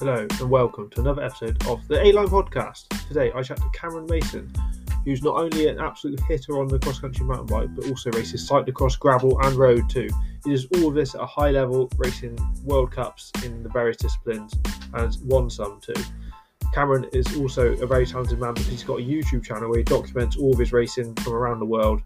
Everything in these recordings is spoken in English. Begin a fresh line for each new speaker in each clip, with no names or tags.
Hello and welcome to another episode of the A Line Podcast. Today I chat to Cameron Mason, who's not only an absolute hitter on the cross country mountain bike, but also races cyclocross, gravel, and road too. He does all of this at a high level, racing World Cups in the various disciplines, and won some too. Cameron is also a very talented man because he's got a YouTube channel where he documents all of his racing from around the world.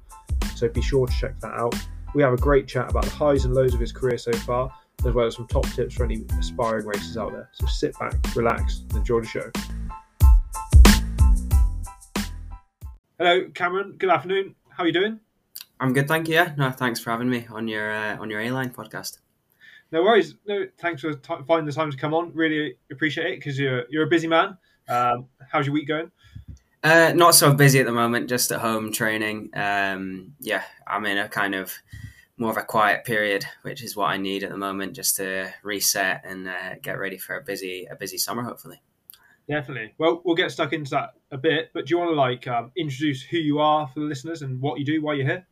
So be sure to check that out. We have a great chat about the highs and lows of his career so far, as well as some top tips for any aspiring racers out there. So sit back, relax, and enjoy the show. Hello, Cameron. Good afternoon. How are you doing?
I'm good, thank you. Yeah, no, thanks for having me on your uh, on your A line podcast.
No worries. No, thanks for t- finding the time to come on. Really appreciate it because you're you're a busy man. Um, how's your week going?
Uh, not so busy at the moment, just at home training. Um, yeah, I'm in a kind of more of a quiet period, which is what I need at the moment, just to reset and uh, get ready for a busy a busy summer, hopefully.
Definitely. Well, we'll get stuck into that a bit, but do you want to like um, introduce who you are for the listeners and what you do while you're here?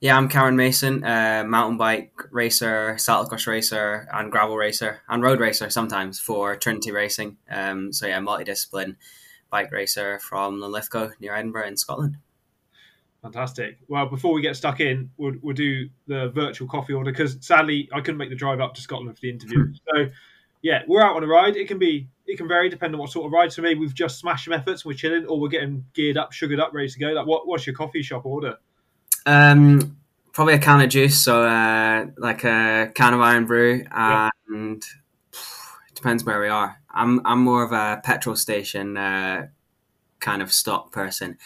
Yeah, I'm Cameron Mason, uh, mountain bike racer, cyclocross racer, and gravel racer, and road racer sometimes for Trinity Racing. Um, so yeah, multidiscipline bike racer from Linlithgow near Edinburgh in Scotland.
Fantastic. Well, before we get stuck in, we'll, we'll do the virtual coffee order because sadly I couldn't make the drive up to Scotland for the interview. so, yeah, we're out on a ride. It can be it can vary depending on what sort of ride. So maybe we've just smashed some efforts, we're chilling, or we're getting geared up, sugared up, ready to go. Like, what what's your coffee shop order?
Um, probably a can of juice, so uh, like a can of Irn-Bru, and it depends where we are. I'm I'm more of a petrol station uh, kind of stop person.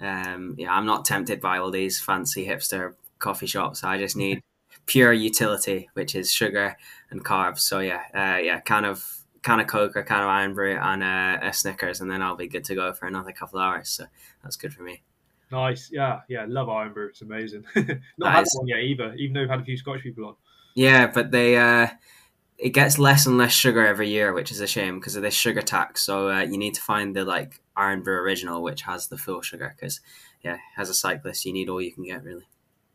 Um, yeah, I'm not tempted by all these fancy hipster coffee shops. I just need pure utility, which is sugar and carbs. So yeah, uh, yeah, kind of can of Coke or can of Irn-Bru and uh, a Snickers, and then I'll be good to go for another couple of hours. So that's good for me.
Nice, yeah, yeah, love Irn-Bru. It's amazing. Not had one yet either, even though we've had a few Scottish people on.
Yeah, but they uh, it gets less and less sugar every year, which is a shame because of this sugar tax. So uh, you need to find the like Irn-Bru original, which has the full sugar. Because yeah, as a cyclist, you need all you can get really.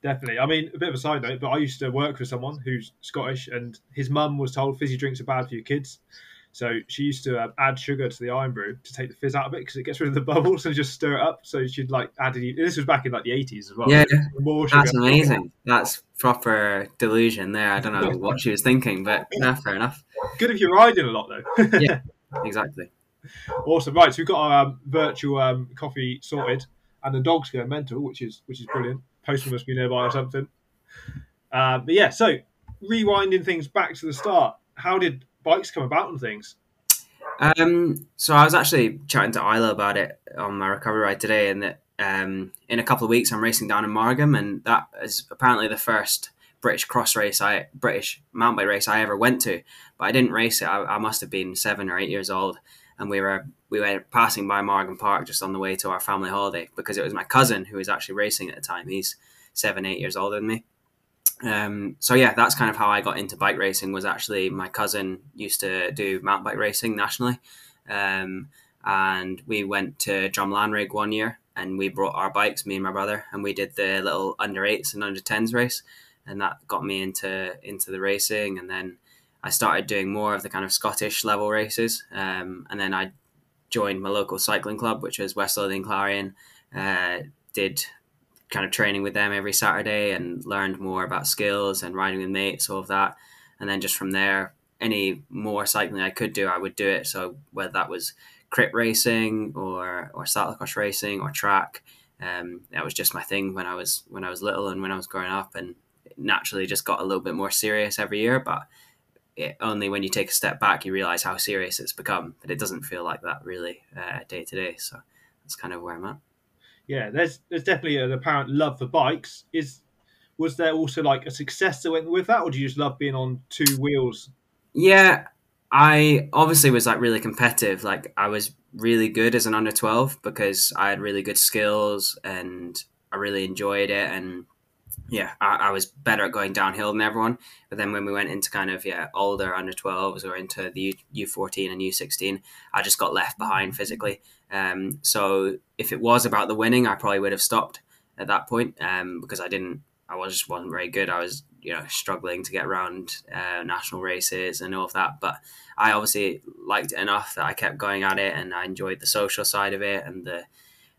Definitely. I mean, a bit of a side note, but I used to work for someone who's Scottish, and his mum was told fizzy drinks are bad for your kids. So she used to uh, add sugar to the Irn-Bru to take the fizz out of it because it gets rid of the bubbles and just stir it up. So she'd like add it. This was back in like the eighties as well.
Yeah, more sugar. That's amazing. That's proper delusion there. I don't know what she was thinking, but no, fair enough.
Good if you're riding a lot though.
yeah, exactly.
Awesome. Right, so we've got our um, virtual um, coffee sorted, and the dog's going mental, which is which is brilliant. Postman must be nearby or something. Uh, but yeah, so rewinding things back to the start. How did bikes come about and things?
Um, so I was actually chatting to Isla about it on my recovery ride today, and that um, in a couple of weeks I'm racing down in Margam, and that is apparently the first British cross race I British mountain bike race I ever went to. But I didn't race it. I, I must have been seven or eight years old, and we were we were passing by Margam Park just on the way to our family holiday because it was my cousin who was actually racing at the time. He's seven, eight years older than me. Um, so yeah, that's kind of how I got into bike racing. Was actually my cousin used to do mountain bike racing nationally, um, and we went to Drumlanrig one year, and we brought our bikes, me and my brother, and we did the little under eights and under tens race, and that got me into into the racing, and then I started doing more of the kind of Scottish level races, um, and then I joined my local cycling club, which was West Lothian Clarion. Uh, did kind of training with them every Saturday and learned more about skills and riding with mates, all of that. And then just from there, any more cycling I could do, I would do it. So whether that was crit racing or or cyclocross racing or track, um, that was just my thing when I was when I was little and when I was growing up, and naturally just got a little bit more serious every year. But it, only when you take a step back, you realize how serious it's become. But it doesn't feel like that really uh, day to day. So that's kind of where I'm at
yeah, there's there's definitely an apparent love for bikes. Is was there also like a success that went with that, or do you just love being on two wheels?
Yeah, I obviously was like really competitive. Like I was really good as an under twelve because I had really good skills and I really enjoyed it and yeah, I, I, was better at going downhill than everyone. But then when we went into kind of yeah older under 12s or into the U fourteen and U sixteen, I just got left behind physically. Um, so if it was about the winning, I probably would have stopped at that point um, because I didn't I was just wasn't very good. I was you know struggling to get around uh, national races and all of that. But I obviously liked it enough that I kept going at it, and I enjoyed the social side of it and the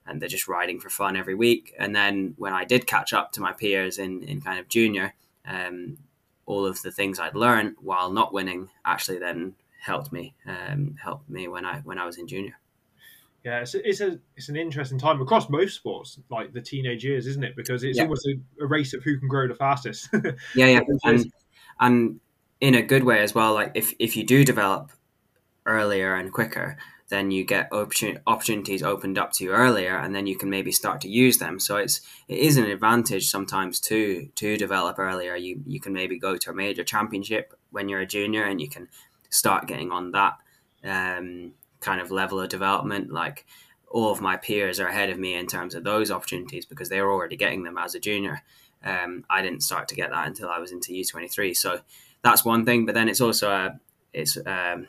and they're just riding for fun every week. And then when I did catch up to my peers in in kind of junior, um, all of the things I'd learned while not winning actually then helped me um, helped me when I when I was in junior.
Yeah, it's a, it's a it's an interesting time across most sports, like the teenage years, isn't it? Because it's
Yeah.
almost a, a race of who can grow the fastest.
Yeah, yeah, and and in a good way as well. Like if if you do develop earlier and quicker, then you get opportunities opened up to you earlier, and then you can maybe start to use them. So it's it is an advantage sometimes to to develop earlier. You you can maybe go to a major championship when you're a junior, and you can start getting on that um, kind of level of development. Like all of my peers are ahead of me in terms of those opportunities because they were already getting them as a junior. Um, I didn't start to get that until I was into U twenty three. So that's one thing. But then it's also a it's um,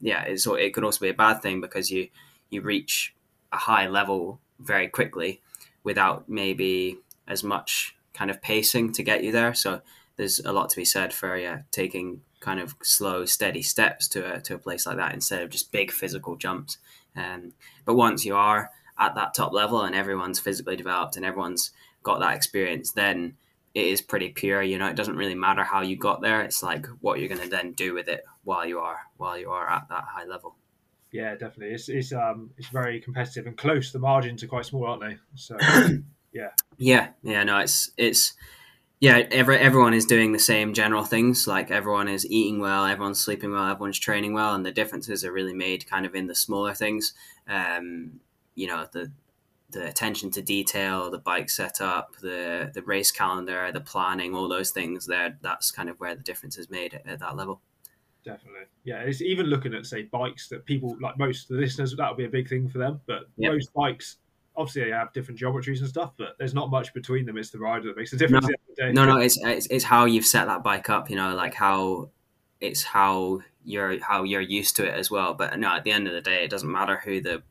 yeah it's it could also be a bad thing because you you reach a high level very quickly without maybe as much kind of pacing to get you there. So there's a lot to be said for yeah taking kind of slow steady steps to a, to a place like that instead of just big physical jumps. Um, but once you are at that top level and everyone's physically developed and everyone's got that experience, then it is pretty pure. You know, it doesn't really matter how you got there. It's like what you're going to then do with it while you are while you are at that high level.
yeah, definitely. It's it's um it's very competitive and close. The margins are quite small, aren't they? So
Yeah, yeah, yeah. no, it's it's yeah. Every everyone is doing the same general things. Like everyone is eating well, everyone's sleeping well, everyone's training well, and the differences are really made kind of in the smaller things. Um, you know, the the attention to detail, the bike setup, the the race calendar, the planning, all those things. There, that's kind of where the difference is made at, at that level.
definitely, yeah. It's even looking at say bikes that people like most of the listeners that would be a big thing for them. But
Yep.
most bikes, obviously, they have different geometries and stuff, but there's not much between them. It's the rider that makes the difference.
No.
the end day.
No, no, it's, it's it's how you've set that bike up. You know, like how it's how you're how you're used to it as well. But no, at the end of the day, it doesn't matter who the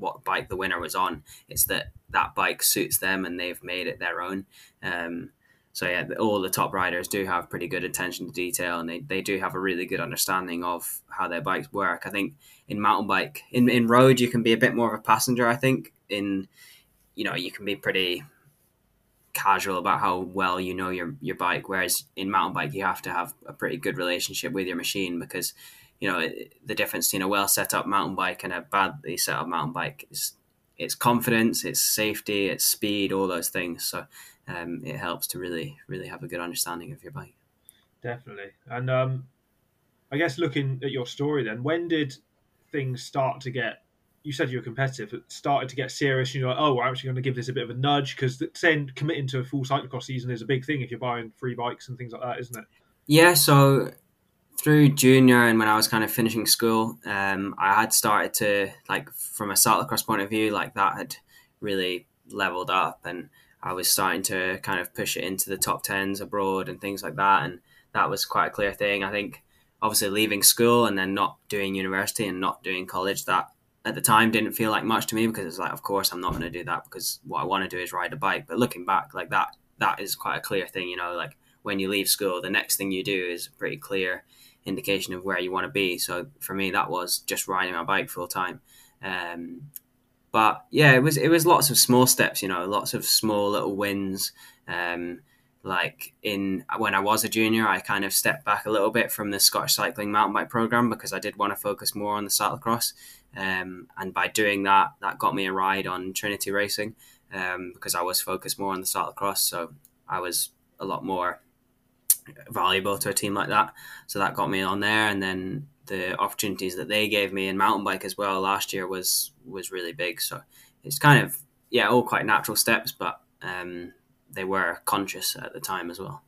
what bike the winner was on. It's that that bike suits them and they've made it their own. Um, so yeah, all the top riders do have pretty good attention to detail, and they, they do have a really good understanding of how their bikes work. I think in mountain bike, in in road, you can be a bit more of a passenger. I think in you know you can be pretty casual about how well you know your your bike. Whereas in mountain bike, you have to have a pretty good relationship with your machine because you know the difference between a well set up mountain bike and a badly set up mountain bike is it's confidence, it's safety, it's speed, all those things. So um, it helps to really really have a good understanding of your bike.
Definitely. And um, I guess looking at your story then, when did things start to get? You said you were competitive. It started to get serious. And you're like, oh, we're actually going to give this a bit of a nudge because saying committing to a full cyclocross season is a big thing if you're buying free bikes and things like that, isn't it?
Yeah, so through junior and when I was kind of finishing school, um, I had started to like from a cyclocross point of view, like that had really leveled up, and I was starting to kind of push it into the top tens abroad and things like that, and that was quite a clear thing. I think obviously leaving school and then not doing university and not doing college that at the time didn't feel like much to me because it's like of course I'm not going to do that because what I want to do is ride a bike. But looking back, like that that is quite a clear thing, you know, like when you leave school, the next thing you do is pretty clear indication of where you want to be. So for me, that was just riding my bike full time. Um, but yeah, it was it was lots of small steps, you know, lots of small little wins. Um, like in when I was a junior, I kind of stepped back a little bit from the Scottish Cycling mountain bike program because I did want to focus more on the cyclocross. Um, and by doing that, that got me a ride on Trinity Racing um, because I was focused more on the cyclocross. So I was a lot more valuable to a team like that. So that got me on there, and then the opportunities that they gave me in mountain bike as well last year was was really big. So it's kind of yeah, all quite natural steps, but um, they were conscious at the time as well.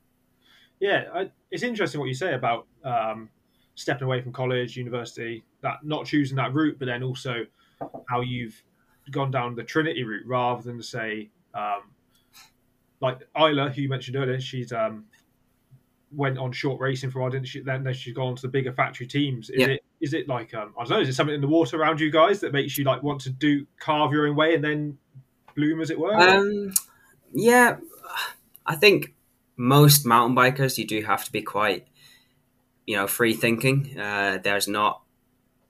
Yeah, I, it's interesting what you say about um, stepping away from college, university, that not choosing that route, but then also how you've gone down the Trinity route rather than say, um, like Isla, who you mentioned earlier, she's um, went on short racing for a while, didn't she? Then, then she's gone to the bigger factory teams. Is
Yeah.
it is it like um, I don't know? Is it something in the water around you guys that makes you like want to do carve your own way and then bloom, as it were?
Um, yeah, I think most mountain bikers, you do have to be quite, you know, free thinking. Uh, there's not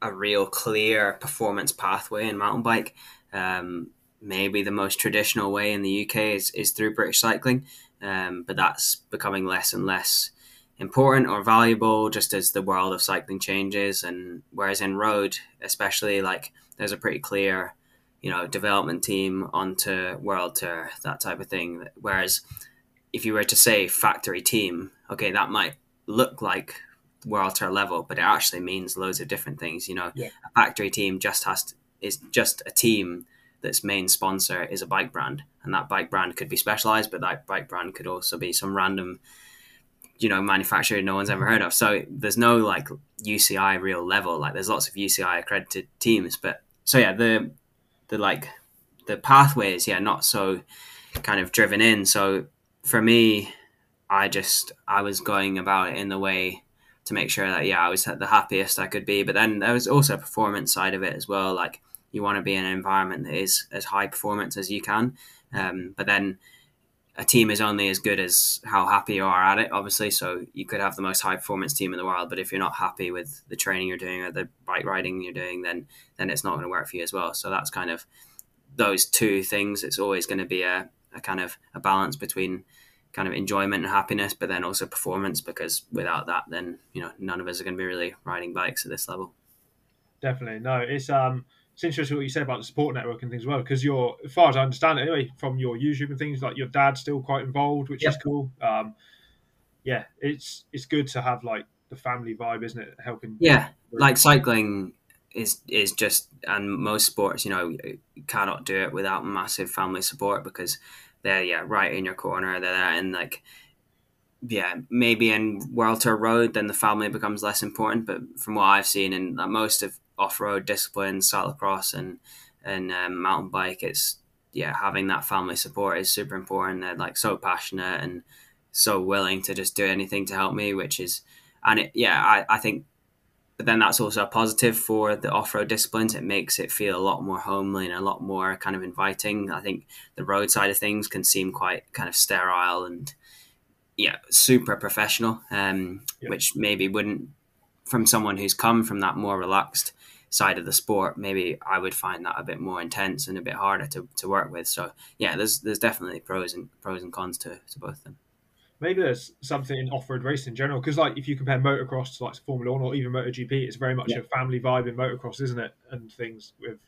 a real clear performance pathway in mountain bike. Um, maybe the most traditional way in the UK is, is through British cycling, um, but that's becoming less and less important or valuable just as the world of cycling changes. And whereas in road, especially, like there's a pretty clear, you know, development team onto world tour, that type of thing. Whereas if you were to say factory team, okay, that might look like world tour level, but it actually means loads of different things. You know,
Yeah.
a factory team just has to, is just a team that's main sponsor is a bike brand, and that bike brand could be specialized, but that bike brand could also be some random, you know, manufacturer no one's ever heard of. So there's no like UCI real level. Like there's lots of UCI accredited teams, but so yeah, the the like the pathways, yeah, not so kind of driven in. So for me, I just I was going about it in the way to make sure that yeah I was the happiest I could be. But then there was also a performance side of it as well. Like you want to be in an environment that is as high performance as you can. Um, but then a team is only as good as how happy you are at it, obviously. So you could have the most high performance team in the world, but if you're not happy with the training you're doing or the bike riding you're doing, then then it's not going to work for you as well. So that's kind of those two things. It's always going to be a, a kind of a balance between kind of enjoyment and happiness, but then also performance. Because without that, then you know none of us are going to be really riding bikes at this level.
Definitely. No, it's um it's interesting what you said about the support network and things as well, because you're as far as I understand it anyway, from your YouTube and things, like your dad's still quite involved, which is cool. Um yeah, it's it's good to have like the family vibe, isn't it? Helping
Yeah, like cycling is is just and most sports, you know, you cannot do it without massive family support because they're yeah right in your corner. They're there and like yeah, maybe in World Tour Road, then the family becomes less important. But from what I've seen in most of off road disciplines, cyclocross and and um, mountain bike, it's yeah having that family support is super important. They're like so passionate and so willing to just do anything to help me, which is and it yeah I, I think but then that's also a positive for the off-road disciplines it makes it feel a lot more homely and a lot more kind of inviting i think the road side of things can seem quite kind of sterile and yeah super professional um,
Yeah.
which maybe wouldn't from someone who's come from that more relaxed side of the sport maybe i would find that a bit more intense and a bit harder to, to work with so yeah there's there's definitely pros and pros and cons to, to both of them
maybe there's something in off-road racing in general because like if you compare motocross to like formula one or even MotoGP it's very much
Yeah.
a family vibe in motocross isn't it and things with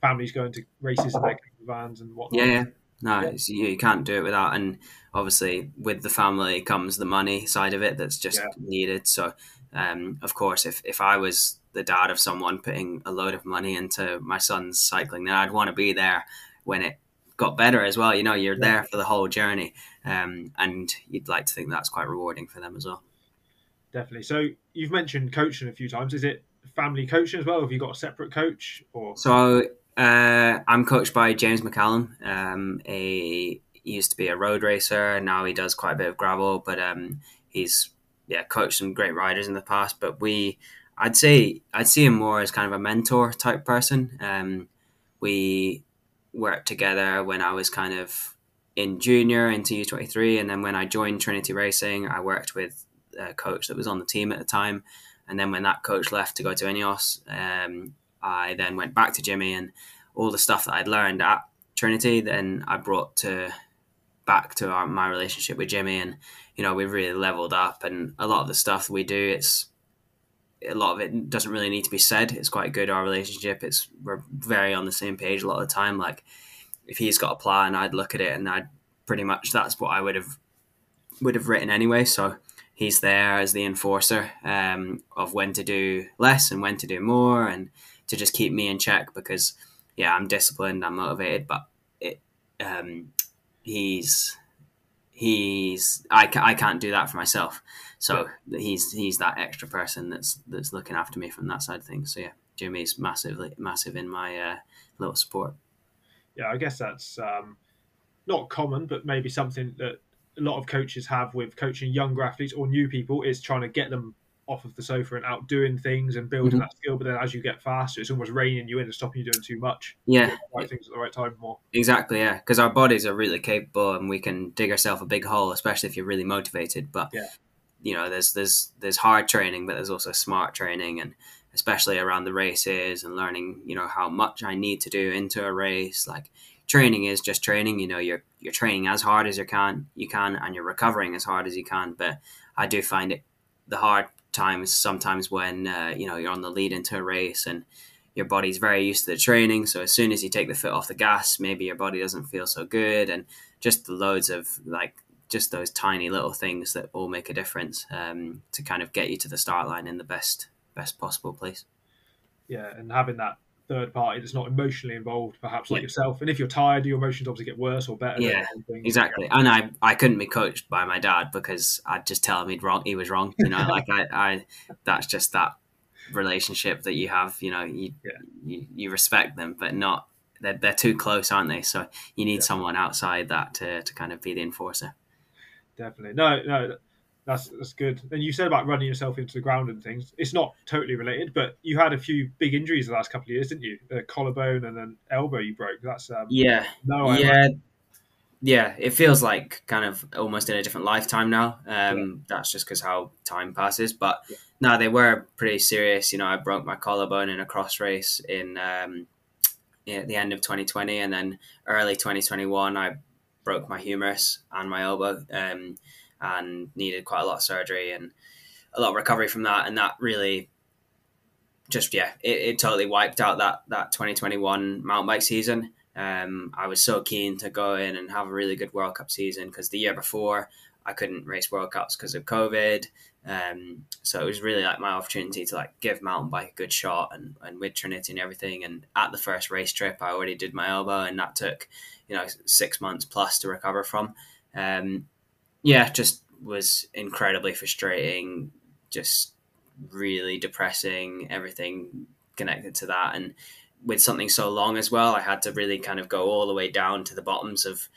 families going to races in their vans and whatnot
Yeah, yeah. No,
Yeah.
you can't do it without, and obviously with the family comes the money side of it that's just
Yeah.
needed. So, um, of course, if if I was the dad of someone putting a load of money into my son's cycling, then I'd want to be there when it got better as well. You know, you're
Yeah.
there for the whole journey, um, and you'd like to think that's quite rewarding for them as well.
definitely so you've mentioned coaching a few times is it family coaching as well have you got a separate coach or
So uh, I'm coached by James McCallum. Um, a he used to be a road racer. Now he does quite a bit of gravel, but um, he's yeah coached some great riders in the past. But we, I'd say, I'd see him more as kind of a mentor type person. Um, we worked together when I was kind of in junior into U23, and then when I joined Trinity Racing, I worked with a coach that was on the team at the time. And then when that coach left to go to Ineos, um, I then went back to Jimmy and all the stuff that I'd learned at Trinity, then I brought to back to our, my relationship with Jimmy, and you know we've really leveled up. And a lot of the stuff we do, it's a lot of it doesn't really need to be said. It's quite good our relationship. It's we're very on the same page a lot of the time. Like if he's got a plan, I'd look at it and I'd pretty much that's what I would have would have written anyway. So he's there as the enforcer um, of when to do less and when to do more, and to just keep me in check because yeah, I'm disciplined, I'm motivated, but it um, he's he's I, ca- I can't do that for myself. So he's he's that extra person that's that's looking after me from that side of things. So yeah, Jimmy's massively massive in my uh, little support.
yeah, I guess that's um, not common, but maybe something that a lot of coaches have with coaching younger athletes or new people is trying to get them off of the sofa and out doing things and building
Mhm.
that skill. But then as you get faster, it's almost reining you in and stopping you doing too much.
Yeah,
right things at the right time more.
Exactly, yeah, because our bodies are really capable, and we can dig ourselves a big hole, especially if you're really motivated. But
Yeah.
You know, there's there's there's hard training, but there's also smart training, and especially around the races and learning, you know, how much I need to do into a race. Like training is just training. You know, you're you're training as hard as you can, you can, and you're recovering as hard as you can. But I do find it the hard times sometimes when uh, you know you're on the lead into a race and your body's very used to the training. So as soon as you take the foot off the gas, maybe your body doesn't feel so good, and just the loads of like just those tiny little things that all make a difference um, to kind of get you to the start line in the best best possible place.
Yeah, and having that third party that's not emotionally involved, perhaps like
Yeah.
yourself. And if you're tired, your emotions obviously get worse or better.
Yeah, Exactly, and I I couldn't be coached by my dad because I'd just tell him he'd wrong he was wrong. You know, like I, I that's just that relationship that you have. You know, you
Yeah.
you, you respect them, but not they're, they're too close, aren't they? So you need
Yeah.
someone outside that to, to kind of be the enforcer.
Definitely. No, no, that's that's good. And you said about running yourself into the ground and things. It's not totally related, but you had a few big injuries the last couple of years, didn't you? A collarbone and an elbow you broke. That's um,
Yeah,
no, I
yeah, yeah. It feels like kind of almost in a different lifetime now. Um, That's just because how time passes. But
Yeah.
no, they were pretty serious. You know, I broke my collarbone in a cross race in um, yeah, the end of 2020, and then early 2021, I broke my humerus and my elbow, um, and needed quite a lot of surgery and a lot of recovery from that. And that really just yeah, it, it totally wiped out that that 2021 mountain bike season. Um, I was so keen to go in and have a really good World Cup season because the year before I couldn't race World Cups because of COVID. Um, so it was really like my opportunity to like give mountain bike a good shot and, and with Trinity and everything. And at the first race trip, I already did my elbow, and that took you know six months plus to recover from. Um, yeah, just was incredibly frustrating. Just really depressing. Everything connected to that, and with something so long as well, I had to really kind of go all the way down to the bottoms of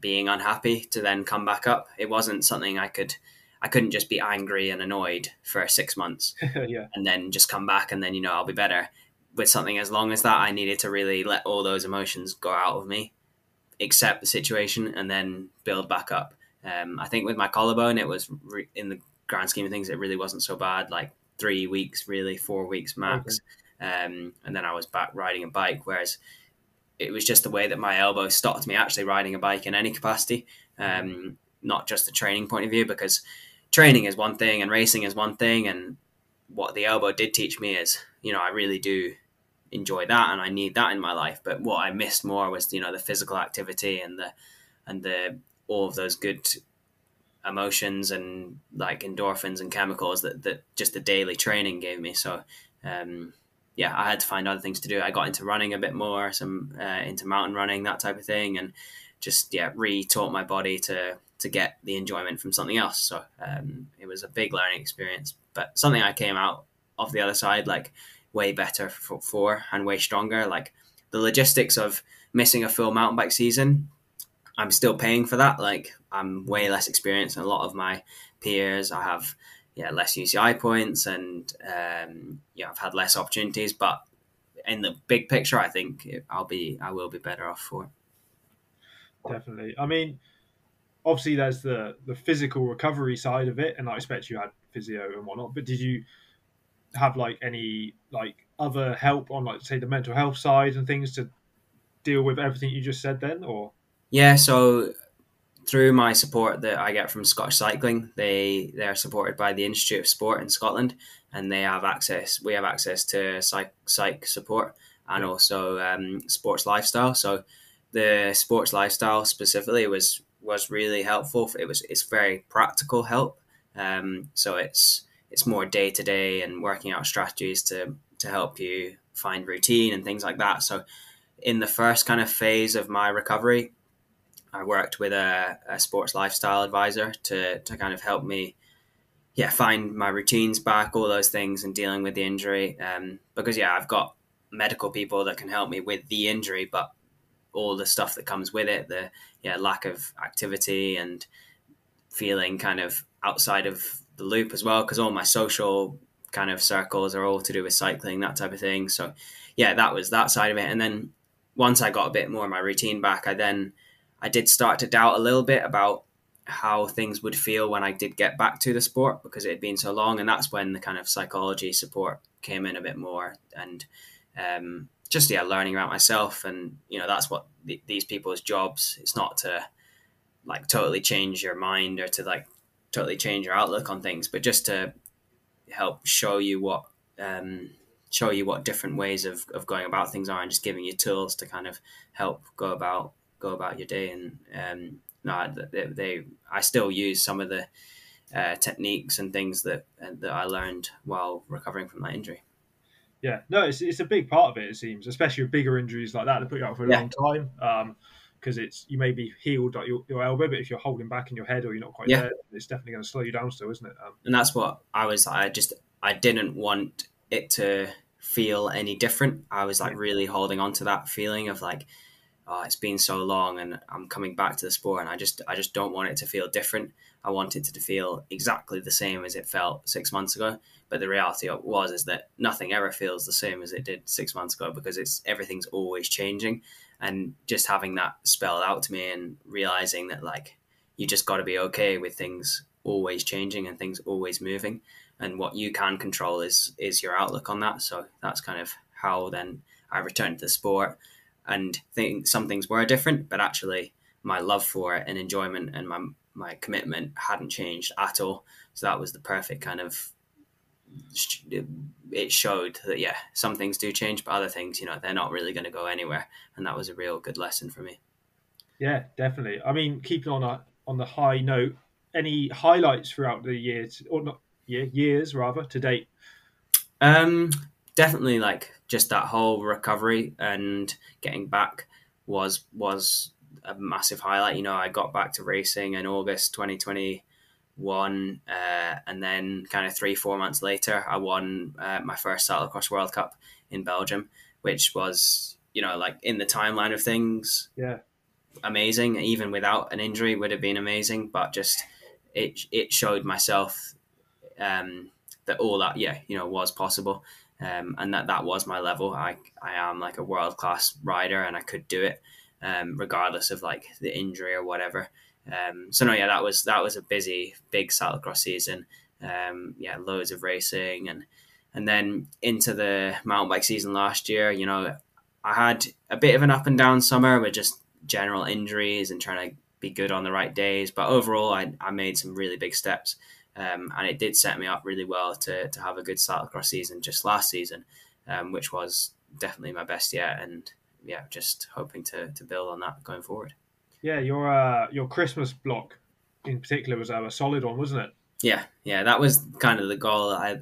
being unhappy to then come back up. It wasn't something I could. I couldn't just be angry and annoyed for six months
yeah,
and then just come back and then you know I'll be better. With something as long as that, I needed to really let all those emotions go out of me, accept the situation, and then build back up. Um, I think with my collarbone, it was re- in the grand scheme of things, it really wasn't so bad. Like three weeks, really four weeks max, um, and then I was back riding a bike. Whereas it was just the way that my elbow stopped me actually riding a bike in any capacity, um, not just the training point of view, because training is one thing and racing is one thing, and what the elbow did teach me is, you know, I really do enjoy that and I need that in my life. But what I missed more was, you know, the physical activity and the and the all of those good emotions and like endorphins and chemicals that, that just the daily training gave me. So um, yeah, I had to find other things to do. I got into running a bit more, some uh, into mountain running, that type of thing, and just yeah, re-taught my body to to get the enjoyment from something else. So um, it was a big learning experience, but something I came out of the other side like way better for, for and way stronger. Like the logistics of missing a full mountain bike season, I'm still paying for that. Like I'm way less experienced than a lot of my peers. I have yeah less UCI points and um, yeah I've had less opportunities, but in the big picture, I think I'll be I will be better off for. it.
definitely. I mean, obviously there's the the physical recovery side of it, and I expect you had physio and whatnot. But did you have like any like other help on like say the mental health side and things to deal with everything you just said then, or
Yeah, so through my support that I get from Scottish Cycling, they they are supported by the Institute of Sport in Scotland, and they have access. We have access to psych psych support and also um, sports lifestyle. So the sports lifestyle specifically was was really helpful. It was it's very practical help. Um, so it's it's more day to day and working out strategies to to help you find routine and things like that. So in the first kind of phase of my recovery, I worked with a, a sports lifestyle advisor to to kind of help me, yeah, find my routines back, all those things, and dealing with the injury. Um, because yeah, I've got medical people that can help me with the injury, but all the stuff that comes with it, the yeah lack of activity and feeling kind of outside of the loop as well because all my social kind of circles are all to do with cycling, that type of thing. So yeah, that was that side of it. And then once I got a bit more of my routine back, I then I did start to doubt a little bit about how things would feel when I did get back to the sport because it had been so long, and that's when the kind of psychology support came in a bit more, and um, just yeah, learning about myself, and you know that's what th- these people's jobs. It's not to like totally change your mind or to like totally change your outlook on things, but just to help show you what um, show you what different ways of, of going about things are, and just giving you tools to kind of help go about go about your day. And um, no, they, they, I still use some of the uh, techniques and things that that I learned while recovering from that injury.
Yeah, no, it's, it's a big part of it. It seems, especially with bigger injuries like that, they put you out for a yeah. long time. Um, because it's you may be healed like your, your elbow, but if you're holding back in your head or you're not quite yeah. there, it's definitely going to slow you down still, isn't it? Um,
and that's what I was. I just I didn't want it to feel any different. I was like really holding on to that feeling of like, oh, it's been so long and I'm coming back to the sport, and I just I just don't want it to feel different. I want it to feel exactly the same as it felt six months ago. But the reality was is that nothing ever feels the same as it did six months ago because it's everything's always changing and just having that spelled out to me and realizing that like you just got to be okay with things always changing and things always moving and what you can control is is your outlook on that so that's kind of how then i returned to the sport and think some things were different but actually my love for it and enjoyment and my my commitment hadn't changed at all so that was the perfect kind of it showed that yeah, some things do change, but other things, you know, they're not really going to go anywhere, and that was a real good lesson for me.
Yeah, definitely. I mean, keeping on a, on the high note, any highlights throughout the years or not year years rather to date?
Um, definitely like just that whole recovery and getting back was was a massive highlight. You know, I got back to racing in August 2021, uh, and then kind of three four months later, I won uh, my first cyclocross World Cup in Belgium, which was you know like in the timeline of things,
yeah,
amazing. Even without an injury, would have been amazing, but just it it showed myself um, that all that yeah you know was possible. Um, and that that was my level. I I am like a world class rider, and I could do it, um, regardless of like the injury or whatever. Um, so no, yeah, that was that was a busy, big cyclocross season. Um, yeah, loads of racing and and then into the mountain bike season last year. You know, I had a bit of an up and down summer with just general injuries and trying to be good on the right days. But overall, I, I made some really big steps, um, and it did set me up really well to to have a good cyclocross season just last season, um, which was definitely my best yet. And yeah, just hoping to to build on that going forward.
Yeah, your uh, your Christmas block in particular was uh, a solid one, wasn't it?
Yeah, yeah, that was kind of the goal. I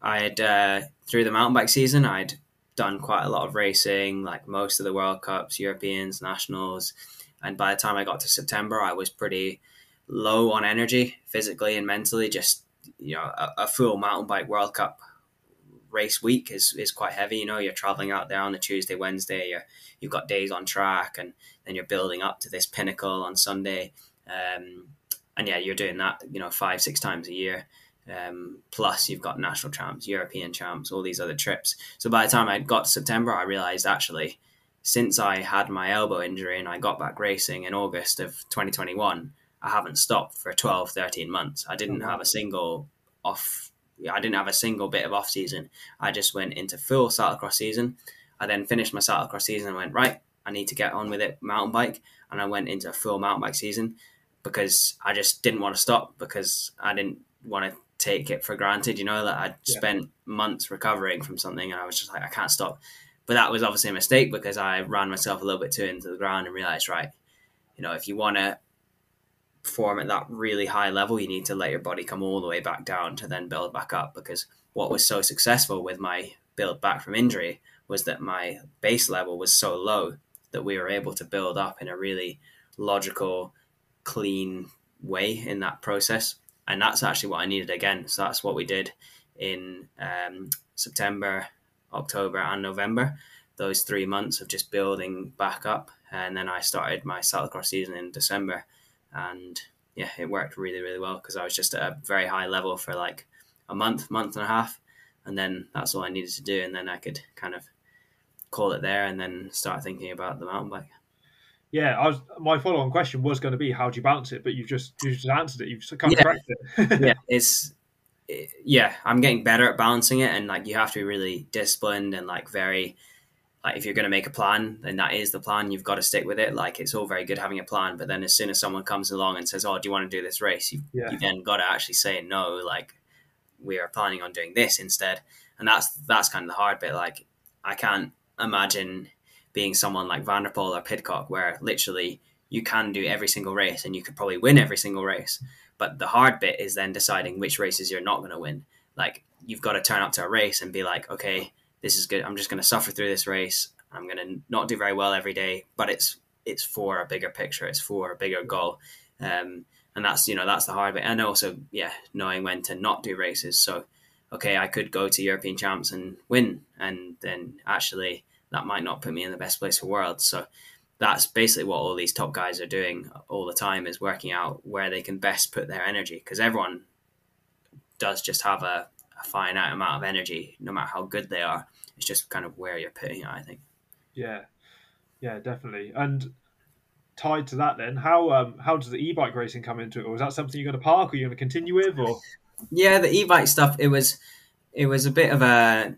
I had uh, through the mountain bike season, I'd done quite a lot of racing, like most of the World Cups, Europeans, nationals, and by the time I got to September, I was pretty low on energy, physically and mentally. Just you know, a, a full mountain bike World Cup race week is, is quite heavy. You know, you're traveling out there on the Tuesday, Wednesday. You're, you've got days on track, and then you're building up to this pinnacle on Sunday. Um, and yeah, you're doing that, you know, five, six times a year. Um, plus, you've got national champs, European champs, all these other trips. So by the time I got to September, I realized actually, since I had my elbow injury and I got back racing in August of 2021, I haven't stopped for 12, 13 months. I didn't mm-hmm. have a single off I didn't have a single bit of off season. I just went into full cyclocross season. I then finished my cyclocross season and went right. I need to get on with it mountain bike, and I went into a full mountain bike season because I just didn't want to stop because I didn't want to take it for granted. You know that I'd yeah. spent months recovering from something, and I was just like, I can't stop. But that was obviously a mistake because I ran myself a little bit too into the ground and realized, right, you know, if you want to perform at that really high level, you need to let your body come all the way back down to then build back up. Because what was so successful with my build back from injury was that my base level was so low that we were able to build up in a really logical, clean way in that process. And that's actually what I needed again. So that's what we did in um, September, October, and November. Those three months of just building back up. And then I started my cyclocross season in December and yeah, it worked really really well because I was just at a very high level for like a month, month and a half, and then that's all I needed to do, and then I could kind of call it there, and then start thinking about the mountain bike.
Yeah, I was. My follow-on question was going to be how do you balance it, but you've just you just answered it. You've kind of
Yeah.
it.
yeah, it's it- yeah, I'm getting better at balancing it, and like you have to be really disciplined and like very like if you're going to make a plan, then that is the plan. You've got to stick with it. Like it's all very good having a plan, but then as soon as someone comes along and says, "Oh, do you want to do this race?" You
Yeah.
you then got to actually say no. Like we are planning on doing this instead, and that's that's kind of the hard bit. Like I can't imagine being someone like van der Poel or Pidcock, where literally you can do every single race and you could probably win every single race. But the hard bit is then deciding which races you're not going to win. Like you've got to turn up to a race and be like, okay, this is good. I'm just going to suffer through this race. I'm going to not do very well every day, but it's it's for a bigger picture. It's for a bigger goal. Um, and that's you know that's the hard bit. And also, yeah, knowing when to not do races. So, okay, I could go to European champs and win, and then actually that might not put me in the best place for world. So that's basically what all these top guys are doing all the time is working out where they can best put their energy because everyone does just have a, a finite amount of energy no matter how good they are. It's just kind of where you're putting it i think.
Yeah, yeah, definitely. And tied to that, then how um how does the e-bike racing come into it, or is that something you're going to park, or you're going to continue with, or?
Yeah the e-bike stuff it was it was a bit of a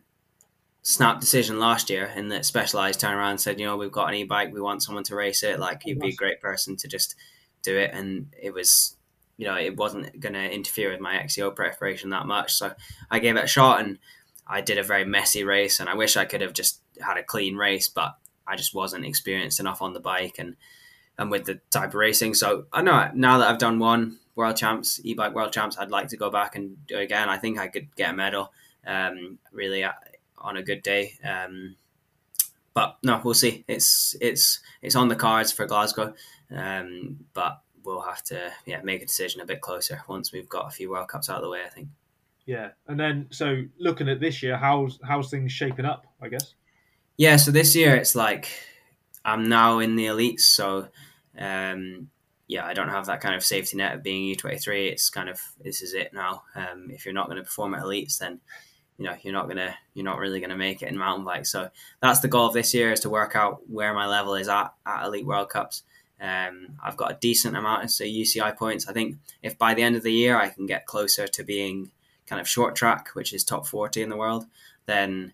snap decision last year in that specialized turned around and said you know we've got an e-bike we want someone to race it like you'd be a great person to just do it. And it was you know it wasn't going to interfere with my xco preparation that much. So i gave it a shot and i did a very messy race and i wish i could have just had a clean race but i just wasn't experienced enough on the bike and and with the type of racing. So i know now that i've done one world champs e-bike world champs i'd like to go back and do it again. I think i could get a medal um, really uh, on a good day. Um, but no we'll see. It's it's it's on the cards for glasgow. Um, but we'll have to yeah make a decision a bit closer once we've got a few world cups out of the way i think
yeah? And then so looking at this year, how's how's things shaping up? I guess.
Yeah, so this year it's like I'm now in the elites, so um, yeah, I don't have that kind of safety net of being U23. It's kind of this is it now. Um, if you're not going to perform at elites, then you know you're not gonna you're not really gonna make it in mountain bike. So that's the goal of this year is to work out where my level is at at elite World Cups. Um, I've got a decent amount of UCI points. I think if by the end of the year I can get closer to being kind of short track, which is top 40 in the world, then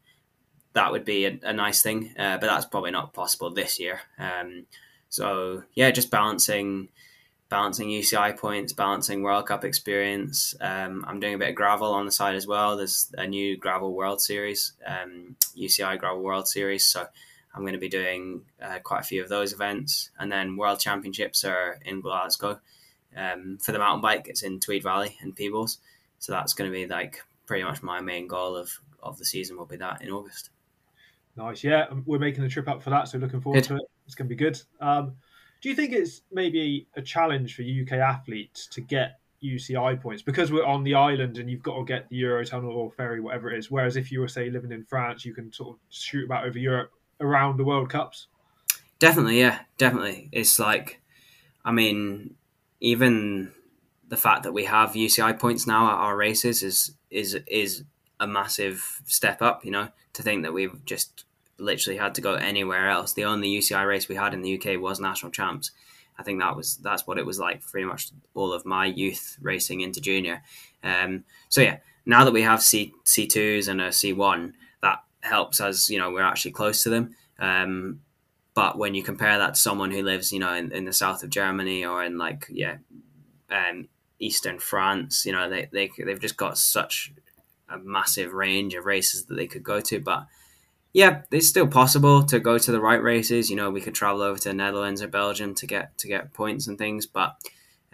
that would be a, a nice thing. Uh, but that's probably not possible this year. Um, so yeah, just balancing balancing UCI points, balancing World Cup experience. Um, I'm doing a bit of gravel on the side as well. There's a new gravel World Series, um, UCI Gravel World Series. So I'm going to be doing uh, quite a few of those events, and then World Championships are in Glasgow. Um, for the mountain bike, it's in Tweed Valley and Peebles. So that's going to be like pretty much my main goal of, of the season will be that in August.
Nice. Yeah, um, we're making the trip up for that, so looking forward
Good.
to it. It's going to be good. Um, do you think it's maybe a challenge for UK athletes to get UCI points because we're on the island and you've got to get the Eurotunnel or ferry, whatever it is? Whereas if you were, say, living in France, you can sort of shoot about over Europe around the World Cups.
Definitely, yeah, definitely. It's like, I mean, even the fact that we have UCI points now at our races is is is a massive step up. You know, to think that we've just literally had to go anywhere else. The only UCI race we had in the UK was national champs. I think that was that's what it was like pretty much all of my youth racing into junior. Um, so yeah, now that we have C C twos and a C one, helps us. You know, we're actually close to them. Um, but when you compare that to someone who lives, you know, in, in the south of Germany or in like yeah, um, eastern France, you know, they they they've just got such a massive range of races that they could go to. But yeah, it's still possible to go to the right races. You know, we could travel over to the Netherlands or Belgium to get to get points and things, but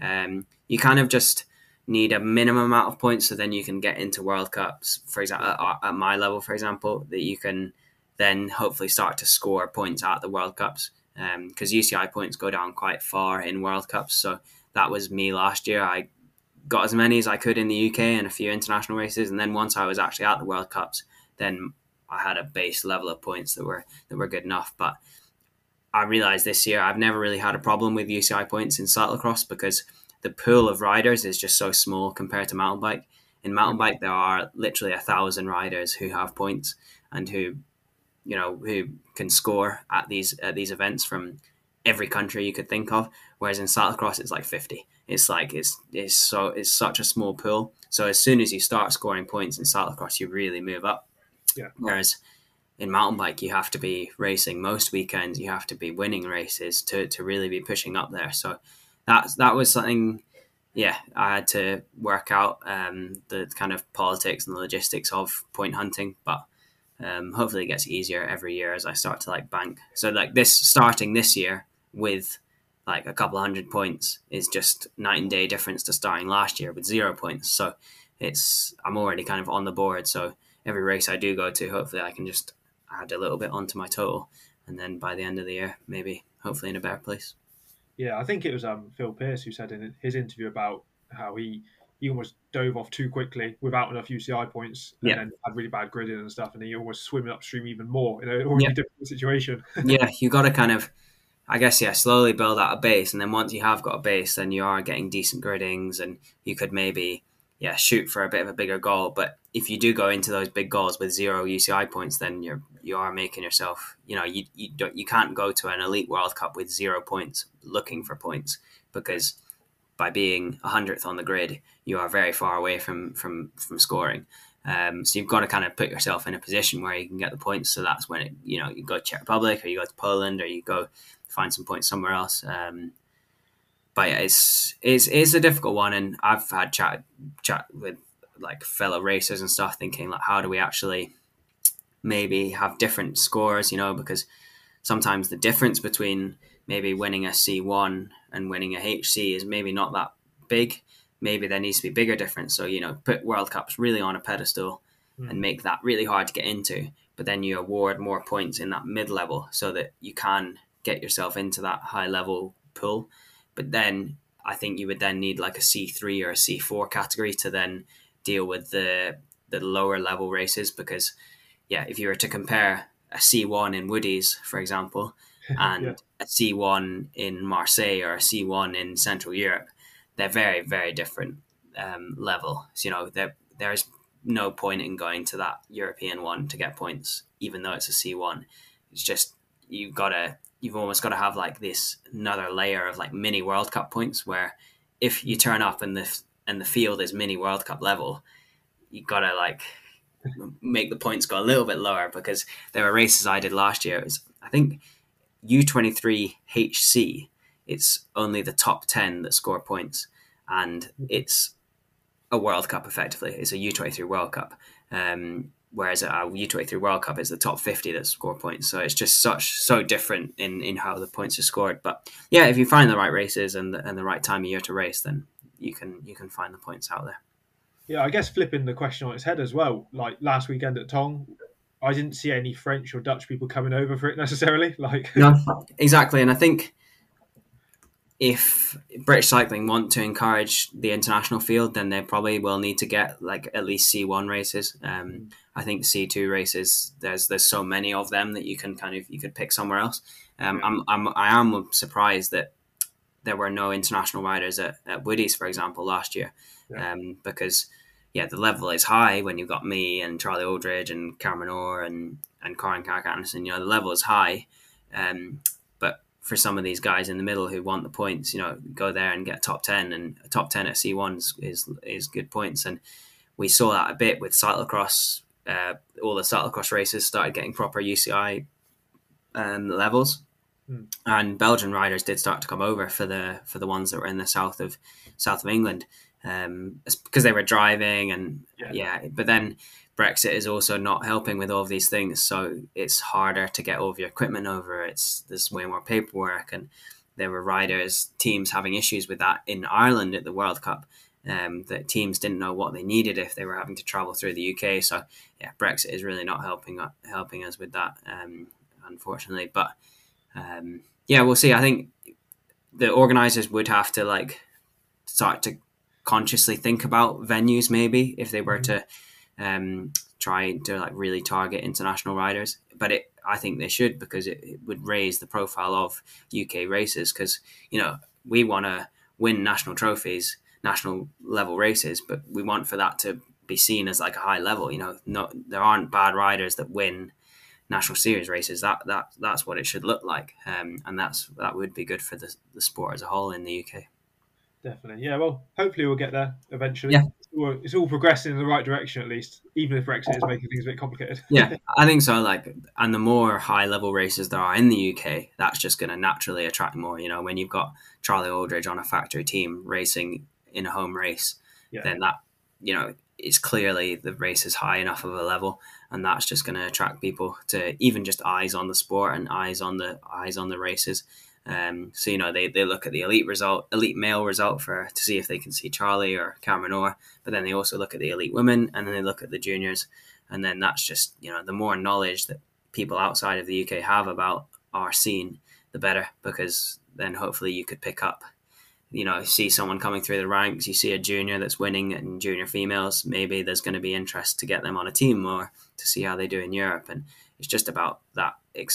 um, you kind of just need a minimum amount of points so then you can get into World Cups. For example, at, my level, for example, that you can then hopefully start to score points at the World Cups because um, UCI points go down quite far in World Cups. So that was me last year. I got as many as I could in the UK and a few international races, and then once I was actually at the World Cups, then I had a base level of points that were that were good enough. But I realized this year I've never really had a problem with UCI points in cyclocross because the pool of riders is just so small compared to mountain bike. In mountain bike, there are literally a thousand riders who have points and who, you know, who can score at these at these events from every country you could think of. Whereas in cyclocross, it's like fifty. It's like it's it's so it's such a small pool. So as soon as you start scoring points in cyclocross, you really move up.
Yeah.
Whereas in mountain bike, you have to be racing most weekends. You have to be winning races to to really be pushing up there. So that that was something yeah, I had to work out um, the kind of politics and the logistics of point hunting, but um, hopefully it gets easier every year as I start to like bank. So like this starting this year with like a couple hundred points is just night and day difference to starting last year with zero points. So it's I'm already kind of on the board. So every race I do go to, hopefully I can just add a little bit onto my total, and then by the end of the year, maybe hopefully in a better place.
Yeah, I think it was um, Phil Pierce who said in his interview about how he he almost dove off too quickly without enough UCI points and
Yeah.
then had really bad gridding and stuff, and he almost swimming upstream even more in a already
Yeah.
difficult situation.
yeah, you got to kind of, I guess, yeah, slowly build out a base, and then once you have got a base, then you are getting decent griddings, and you could maybe, yeah, shoot for a bit of a bigger goal. But if you do go into those big goals with zero UCI points, then you're you are making yourself, you know, you you don't you can't go to an elite World Cup with zero points looking for points because by being a hundredth on the grid, you are very far away from from from scoring. Um, so you've got to kind of put yourself in a position where you can get the points. So that's when it, you know you go to Czech Republic or you go to Poland or you go find some points somewhere else. Um, but yeah, it's it's it's a difficult one, and I've had chat chat with like fellow racers and stuff, thinking like how do we actually maybe have different scores, you know, because sometimes the difference between maybe winning a C1 and winning a HC is maybe not that big. Maybe there needs to be bigger difference. So, you know, put World Cups really on a pedestal
Mm.
and make that really hard to get into. But then you award more points in that mid level so that you can get yourself into that high level pool. But then I think you would then need like a C3 or a C4 category to then deal with the the lower level races because yeah, if you were to compare a C1 in Woodies, for example, and
Yeah.
a C1 in Marseille or a C1 in Central Europe, they're very, very different um, level. So, you know, there, there's no point in going to that European one to get points, even though it's a C1. It's just, you've got to, you've almost got to have like this another layer of like mini World Cup points where if you turn up and the, and the field is mini World Cup level, you got to like make the points go a little bit lower because there were races I did last year. It was, I think U23 HC, it's only the top 10 that score points. And it's a World Cup effectively. It's a U23 World Cup. Um, whereas uh, a U23 World Cup is the top 50 that score points. So it's just such, so different in, in how the points are scored. But yeah, if you find the right races and the, and the right time of year to race, then you can, you can find the points out there.
Yeah, I guess flipping the question on its head as well. Like last weekend at Tong, I didn't see any French or Dutch people coming over for it necessarily. Like,
No, exactly. And I think if British cycling want to encourage the international field, then they probably will need to get like at least C one races. Um, I think C two races there's there's so many of them that you can kind of you could pick somewhere else. Um,
Yeah.
I'm, I'm I am surprised that there were no international riders at, at Woody's, for example, last year,
Yeah.
um, because yeah, the level is high when you've got me and Charlie Aldridge and Cameron Orr and and Corin Anderson. You know, the level is high. Um, for some of these guys in the middle who want the points, you know, go there and get top ten, and a top ten at C one is, is good points. And we saw that a bit with cyclocross. Uh, all the cyclocross races started getting proper UCI um, levels,
Hmm.
and Belgian riders did start to come over for the for the ones that were in the south of south of England, um, because they were driving and
Yeah.
yeah. But then Brexit is also not helping with all of these things, so it's harder to get all of your equipment over. It's there's way more paperwork, and there were riders teams having issues with that in Ireland at the World Cup. Um, that teams didn't know what they needed if they were having to travel through the UK. So yeah, Brexit is really not helping helping us with that, um, unfortunately. But um, yeah, we'll see. I think the organisers would have to like start to consciously think about venues maybe if they were to um, try to like really target international riders. But it, I think they should because it, it would raise the profile of UK races because you know we want to win national trophies, national level races, but we want for that to be seen as like a high level. You know, not there aren't bad riders that win national series races. That that that's what it should look like, um, and that's that would be good for the, the sport as a whole in the UK.
Definitely, yeah. Well, hopefully we'll get there eventually.
Yeah.
It's all, it's all progressing in the right direction, at least, even if Brexit is making things a bit complicated.
yeah, I think so. Like, and the more high level races there are in the UK, that's just going to naturally attract more. You know, when you've got Charlie Aldridge on a factory team racing in a home race,
Yeah.
then that you know it's clearly the race is high enough of a level, and that's just going to attract people to even just eyes on the sport and eyes on the eyes on the races. Um, so you know they, they look at the elite result, elite male result for to see if they can see Charlie or Cameron Orr, but then they also look at the elite women and then they look at the juniors, and then that's just you know the more knowledge that people outside of the UK have about our scene, the better because then hopefully you could pick up you know, see someone coming through the ranks, you see a junior that's winning and junior females, maybe there's going to be interest to get them on a team or to see how they do in Europe. And it's just about that.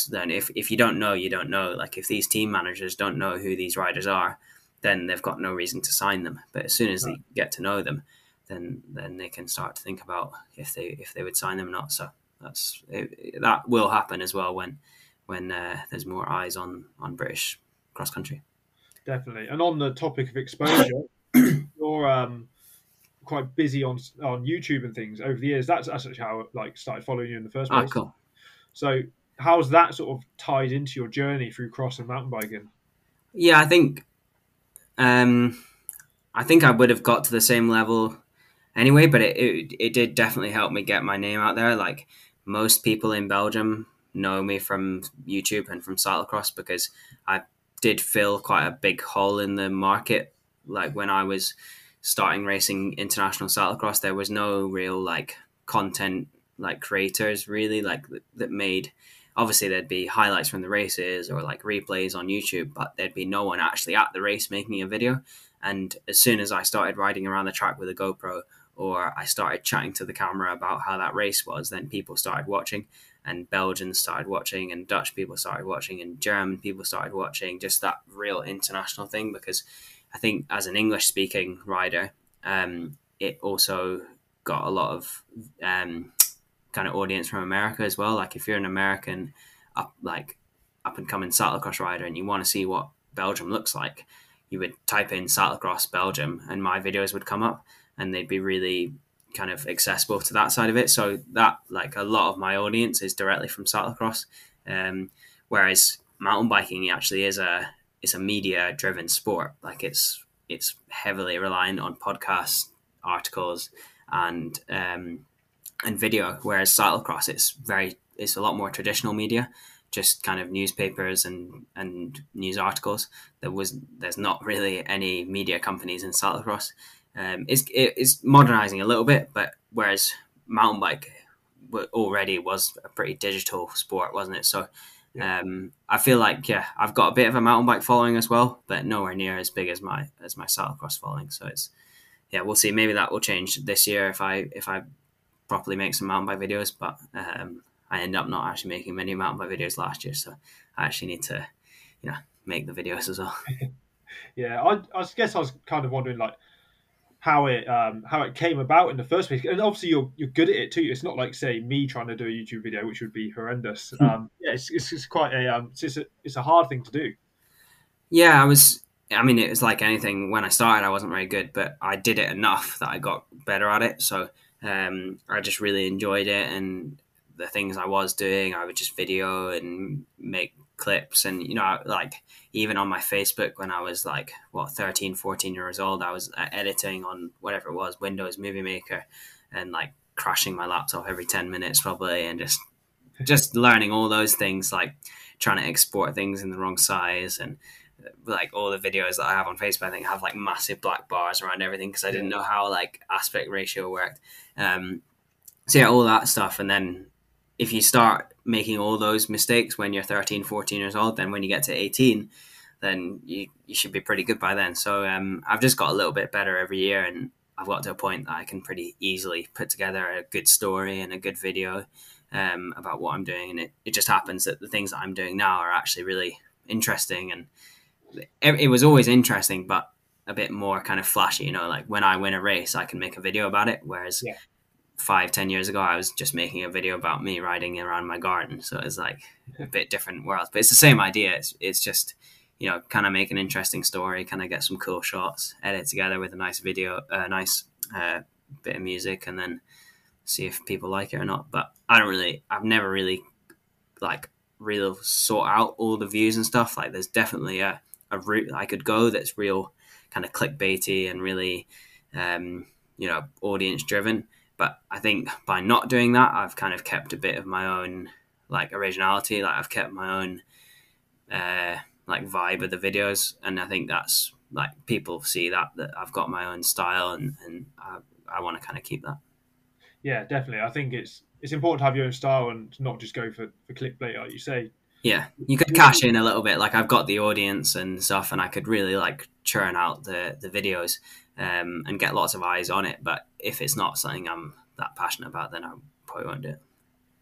Then, if, if you don't know, you don't know. Like, if these team managers don't know who these riders are, then they've got no reason to sign them. But as soon as they get to know them, then then they can start to think about if they if they would sign them or not. So that's it, that will happen as well when when uh, there's more eyes on on British cross country.
Definitely. And on the topic of exposure, you're um, quite busy on on YouTube and things over the years. That's, that's actually how I like started following you in the first place.
Ah,
place.
cool.
So how's that sort of tied into your journey through cross and mountain biking?
Yeah, I think, um, I think I would have got to the same level anyway, but it, it it did definitely help me get my name out there. Like most people in Belgium know me from YouTube and from cyclocross because I did fill quite a big hole in the market. Like when I was starting racing international cyclocross, there was no real like content like creators really like that made obviously there'd be highlights from the races or like replays on YouTube, but there'd be no one actually at the race making a video. And as soon as I started riding around the track with a GoPro or I started chatting to the camera about how that race was, then people started watching and Belgians started watching and Dutch people started watching and German people started watching just that real international thing because I think as an English speaking rider, um, it also got a lot of um, kind of audience from America as well. Like if you're an American up like up and coming cyclocross rider and you want to see what Belgium looks like, you would type in cyclocross Belgium and my videos would come up and they'd be really kind of accessible to that side of it. So that like a lot of my audience is directly from cyclocross. Um, whereas mountain biking actually is a it's a media driven sport. Like it's it's heavily reliant on podcasts, articles, and um, and video. Whereas cyclocross, it's very it's a lot more traditional media, just kind of newspapers and and news articles. There was there's not really any media companies in cyclocross. Um, it's it's modernizing a little bit, but whereas mountain bike already was a pretty digital sport, wasn't it? So. Um, I feel like yeah, I've got a bit of a mountain bike following as well, but nowhere near as big as my as my cyclocross following. So it's yeah, we'll see. Maybe that will change this year if I if I properly make some mountain bike videos. But um, I end up not actually making many mountain bike videos last year, so I actually need to you know make the videos as well.
yeah, I, I guess I was kind of wondering like how it um, how it came about in the first place. And obviously, you're you're good at it too. It's not like say me trying to do a YouTube video, which would be horrendous.
Hmm.
Um, yeah, it's, it's, it's quite a um, it's, a it's a hard thing to do.
Yeah, I was. I mean, it was like anything. When I started, I wasn't very good, but I did it enough that I got better at it. So um, I just really enjoyed it, and the things I was doing, I would just video and make clips. And you know like even on my facebook when i was like what 13 14 years old i was editing on whatever it was windows movie maker and like crashing my laptop every 10 minutes probably and just just learning all those things like trying to export things in the wrong size and like all the videos that i have on facebook i think have like massive black bars around everything because i didn't know how like aspect ratio worked. Um so yeah all that stuff and then if you start making all those mistakes when you're 13 14 years old then when you get to 18 then you, you should be pretty good by then. So um, i've just got a little bit better every year and i've got to a point that i can pretty easily put together a good story and a good video um, about what i'm doing and it, it just happens that the things that i'm doing now are actually really interesting and it, it was always interesting but a bit more kind of flashy. You know, like when I win a race, I can make a video about it. Whereas
Yeah.
five, ten years ago, I was just making a video about me riding around my garden. So it's like a bit different worlds, but it's the same idea. It's it's just you know, kind of make an interesting story, kind of get some cool shots, edit together with a nice video, a nice uh, bit of music, and then see if people like it or not. But I don't really, I've never really like real sort out all the views and stuff. Like there's definitely a, a route I could go that's real kind of clickbaity and really, um, you know, audience driven. But I think by not doing that, I've kind of kept a bit of my own like originality. Like I've kept my own uh, like vibe of the videos, and I think that's like people see that that I've got my own style, and and I, I want to kind of keep that.
Yeah, definitely. I think it's it's important to have your own style and not just go for, for clickbait, like you say.
Yeah, you could cash in a little bit. Like I've got the audience and stuff, and I could really like churn out the the videos um, and get lots of eyes on it. But if it's not something I'm that passionate about, then I probably won't do it.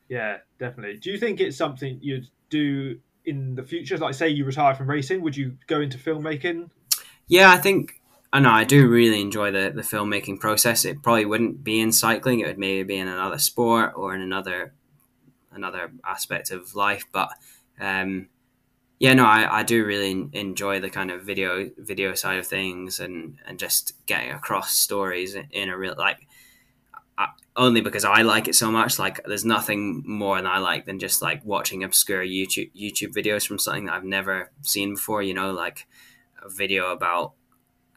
Yeah, definitely. Do you think it's something you'd do in the future? Like, say you retire from racing, would you go into filmmaking?
Yeah, I think I know I do really enjoy the the filmmaking process. It probably wouldn't be in cycling; it would maybe be in another sport or in another another aspect of life. But um, yeah, no, I, I do really enjoy the kind of video video side of things and and just getting across stories in a real like. Only because I like it so much. Like, there's nothing more than I like than just like watching obscure YouTube YouTube videos from something that I've never seen before. You know, like a video about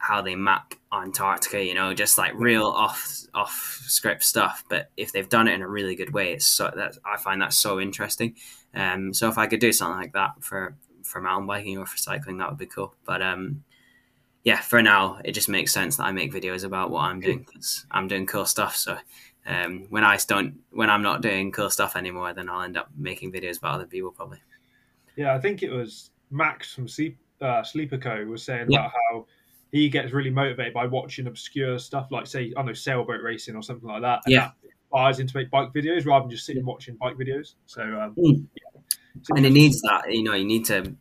how they map Antarctica, you know, just like real off off script stuff. But if they've done it in a really good way, it's so that I find that so interesting. Um, so if I could do something like that for for mountain biking or for cycling, that would be cool. But um, yeah, for now, it just makes sense that I make videos about what I'm doing because I'm doing cool stuff. So um, when I don't, when I'm not doing cool stuff anymore, then I'll end up making videos about other people probably.
Yeah, I think it was Max from Sleep, uh, Sleeper Co was saying
Yeah.
about how he gets really motivated by watching obscure stuff, like say I don't know sailboat racing or something like that. And
Yeah.
that inspires him to make bike videos rather than just sitting watching bike videos. So um,
Mm.
yeah.
And it needs that you know you need to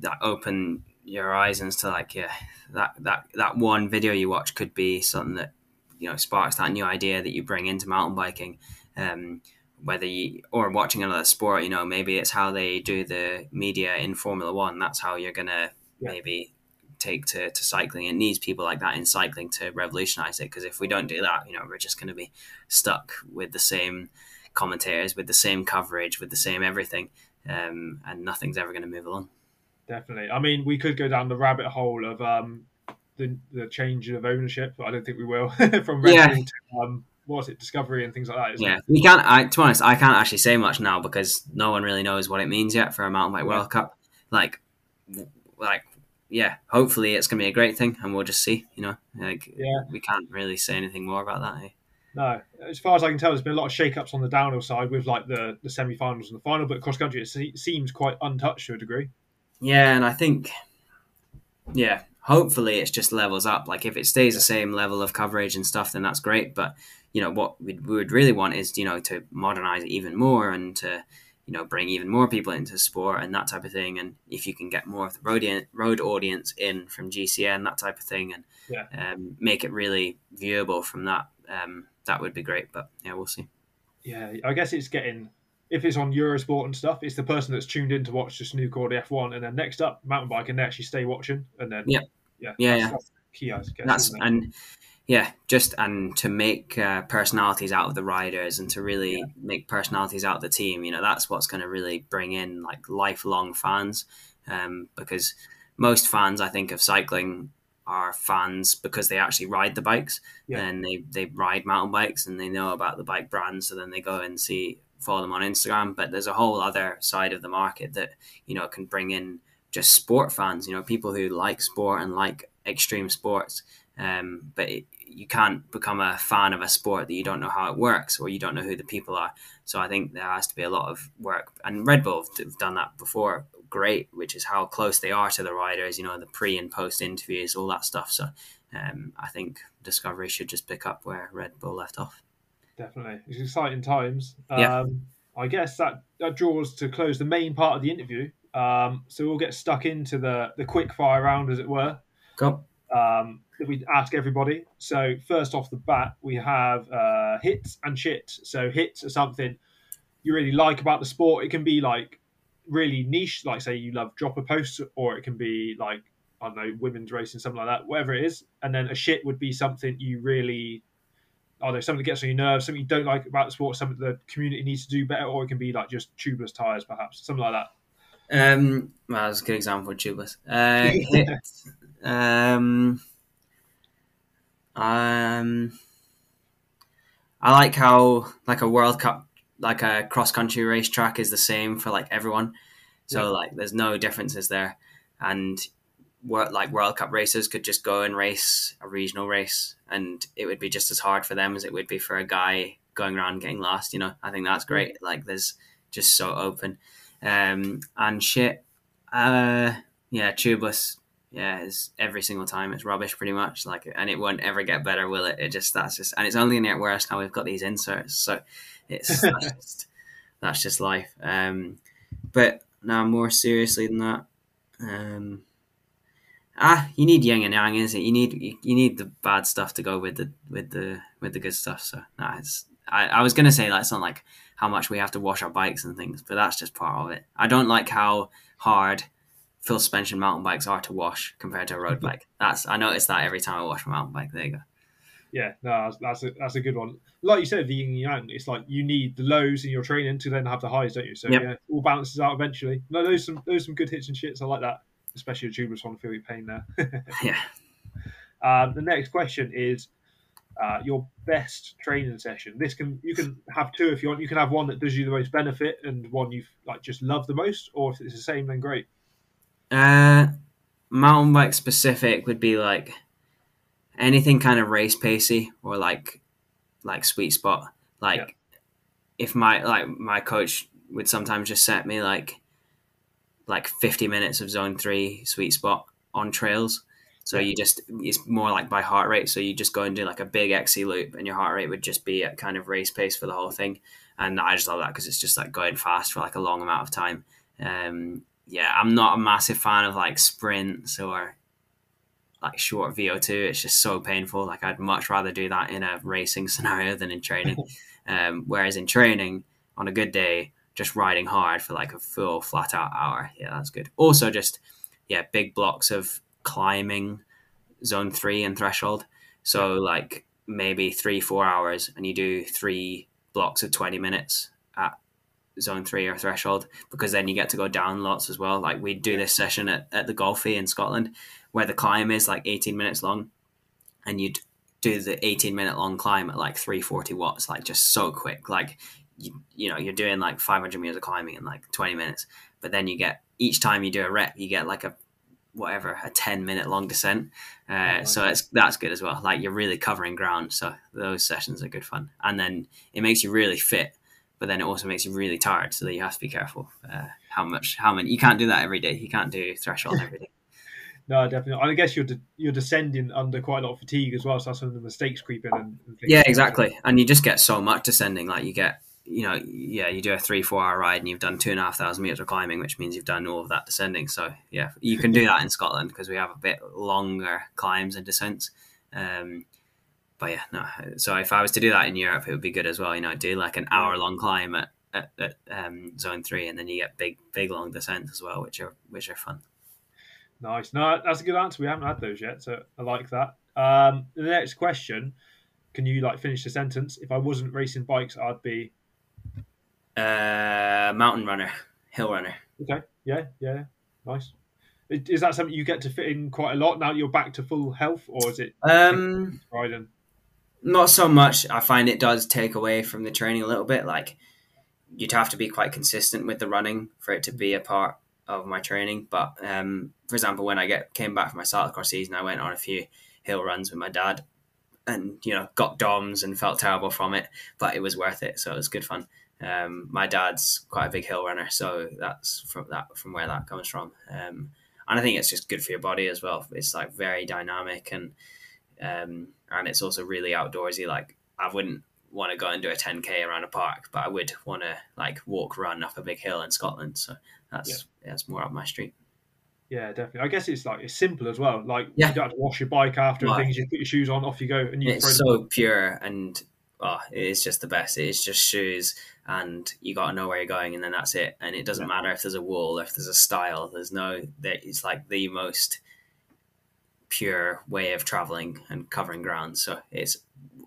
that open your horizons to like yeah that that that one video you watch could be something that you know sparks that new idea that you bring into mountain biking um whether you or watching another sport you know maybe it's how they do the media in formula one that's how you're gonna
Yeah.
maybe take to, to cycling it needs people like that in cycling to revolutionize it because if we don't do that you know we're just going to be stuck with the same commentators with the same coverage with the same everything um, and nothing's ever going to move along.
Definitely. I mean, we could go down the rabbit hole of um, the the change of ownership, but I don't think we will. From Red
Yeah.
To um, what was it, Discovery and things like that.
Yeah,
it?
we can't. I, to be honest, I can't actually say much now because no one really knows what it means yet for a mountain bike
Yeah.
World Cup. Like, like, yeah. Hopefully, it's going to be a great thing, and we'll just see. You know, like,
Yeah.
we can't really say anything more about that. Eh?
No, as far as I can tell, there's been a lot of shake-ups on the downhill side with like the, the semi-finals and the final, but cross country it seems quite untouched to a degree.
Yeah, and I think, yeah, hopefully it's just levels up. Like if it stays the same level of coverage and stuff, then that's great. But you know what we we would really want is you know to modernize it even more and to you know bring even more people into sport and that type of thing. And if you can get more of the road road audience in from GCN that type of thing, and
Yeah.
um, make it really viewable from that, um, that would be great. But yeah, we'll see.
Yeah, I guess it's getting if it's on Eurosport and stuff, it's the person that's tuned in to watch the snooker or the F1, and then next up mountain bike, and they actually stay watching, and then
Yeah.
yeah,
Yeah,
that's,
yeah.
that's key, guess.
that's and yeah just and to make uh, personalities out of the riders and to really
Yeah.
make personalities out of the team you know that's what's going to really bring in like lifelong fans um, because most fans i think of cycling are fans because they actually ride the bikes
Yeah.
and they, they ride mountain bikes and they know about the bike brands so then they go and see follow them on instagram but there's a whole other side of the market that you know can bring in just sport fans you know people who like sport and like extreme sports um, but it, you can't become a fan of a sport that you don't know how it works or you don't know who the people are. So I think there has to be a lot of work, and Red Bull have done that before, great, which is how close they are to the riders. You know, the pre and post interviews, all that stuff. So um, I think Discovery should just pick up where Red Bull left off.
Definitely, it's exciting times.
Yeah.
Um, I guess that that draws to close the main part of the interview. Um, so we'll get stuck into the the quick fire round, as it were.
Cool.
Um, that we ask everybody. So first off the bat, we have uh, hits and shit. So hits are something you really like about the sport. It can be like really niche, like say you love dropper posts, or it can be like I don't know women's racing, something like that, whatever it is. And then a shit would be something you really I don't know, something that gets on your nerves, something you don't like about the sport, something the community needs to do better, or it can be like just tubeless tires, perhaps something like that.
Um, well, that's a good example of tubeless. Uh, hit, um, um, I like how like a World Cup, like a cross country racetrack, is the same for like everyone. So yeah. like, there's no differences there, and like World Cup racers could just go and race a regional race, and it would be just as hard for them as it would be for a guy going around getting lost. You know, I think that's great. Like, there's just so open, um, and shit. Uh, yeah, tubeless. Yeah, is every single time it's rubbish pretty much. Like, and it won't ever get better, will it? It just that's just, and it's only to get worse now. We've got these inserts, so it's that's just that's just life. Um, but now more seriously than that. Um, ah, you need yin and yang, isn't it? You need you need the bad stuff to go with the with the with the good stuff. So nah, it's I, I was gonna say that's not like how much we have to wash our bikes and things, but that's just part of it. I don't like how hard full suspension mountain bikes are to wash compared to a road bike. That's I notice that every time I wash my mountain bike. There you go.
Yeah, no, that's a that's a good one. Like you said, the yin yang. It's like you need the lows in your training to then have the highs, don't you? So yep. yeah, all balances out eventually. No, those some those some good hits and shits. I like that especially a tubeless one. Feel your pain there.
yeah.
Um, the next question is uh, your best training session. This can you can have two if you want. You can have one that does you the most benefit and one you like just love the most, or if it's the same, then great.
Uh, mountain bike specific would be like anything kind of race pacey or like like sweet spot. Like yeah. if my like my coach would sometimes just set me like like 50 minutes of zone three sweet spot on trails. So you just it's more like by heart rate. So you just go and do like a big XC loop, and your heart rate would just be at kind of race pace for the whole thing. And I just love that because it's just like going fast for like a long amount of time. Um, yeah, I'm not a massive fan of like sprints or like short VO2. It's just so painful. Like I'd much rather do that in a racing scenario than in training. um, whereas in training, on a good day, just riding hard for like a full flat out hour. Yeah, that's good. Also, just yeah, big blocks of climbing zone three and threshold. So like maybe three four hours, and you do three blocks of twenty minutes at zone three or threshold because then you get to go down lots as well. Like we do this session at, at the Golfy in Scotland where the climb is like 18 minutes long and you'd do the 18 minute long climb at like 340 watts, like just so quick. Like you, you know you're doing like 500 meters of climbing in like 20 minutes but then you get each time you do a rep you get like a whatever a 10 minute long descent. Uh, oh, so it's that's good as well. Like you're really covering ground so those sessions are good fun. And then it makes you really fit but then it also makes you really tired so that you have to be careful uh, how much how many you can't do that every day you can't do threshold every day
no, definitely. I guess you're de- you're descending under quite a lot of fatigue as well, so that's when the mistakes creep in. And,
and yeah, exactly. And you just get so much descending. Like you get you know, yeah, you do a three, four hour ride and you've done two and a half thousand meters of climbing, which means you've done all of that descending. So, yeah, you can do that in Scotland because we have a bit longer climbs and descents. Um, but yeah, no. So if I was to do that in Europe, it would be good as well. You know, do like an hour long climb at, at, at um, zone three, and then you get big, big long descents as well, which are which are fun.
Nice. No, that's a good answer. We haven't had those yet, so I like that. Um, the next question: Can you like finish the sentence? If I wasn't racing bikes, I'd be
uh, mountain runner, hill runner.
Okay. Yeah. Yeah. Nice. Is that something you get to fit in quite a lot now? You're back to full health, or is it
um, riding? Not so much. I find it does take away from the training a little bit. Like you'd have to be quite consistent with the running for it to be a part of my training. But um, for example, when I get came back from my cyclocross season, I went on a few hill runs with my dad, and you know got DOMs and felt terrible from it, but it was worth it. So it was good fun. Um, my dad's quite a big hill runner, so that's from that from where that comes from. Um, and I think it's just good for your body as well. It's like very dynamic and um, and it's also really outdoorsy. Like I wouldn't want to go and do a 10k around a park, but I would want to like walk run up a big hill in Scotland. So that's yeah. that's more up my street.
Yeah, definitely. I guess it's like it's simple as well. Like
Yeah.
you don't have to wash your bike after and things. You put your shoes on, off you go, and you
it's
throw them.
so pure and oh, it's just the best. It's just shoes, and you got to know where you're going, and then that's it. And it doesn't
Yeah.
matter if there's a wall, if there's a style. There's no. that It's like the most pure way of traveling and covering ground. So it's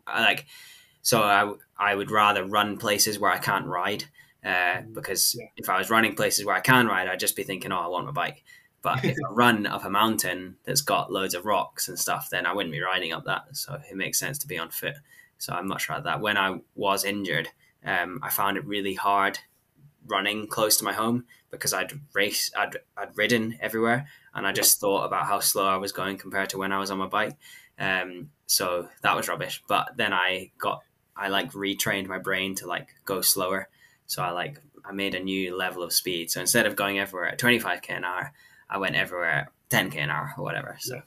like. So I I would rather run places where I can't ride. Uh, because
Yeah.
if I was running places where I can ride, I'd just be thinking, "Oh, I want my bike." But if I run up a mountain that's got loads of rocks and stuff, then I wouldn't be riding up that. So it makes sense to be on foot. So I'm much rather that. When I was injured, um, I found it really hard running close to my home because I'd race, I'd, I'd ridden everywhere, and I just thought about how slow I was going compared to when I was on my bike. Um, so that was rubbish. But then I got, I like retrained my brain to like go slower. So I like, I made a new level of speed. So instead of going everywhere at 25k an hour, I went everywhere at 10k an hour or whatever. So.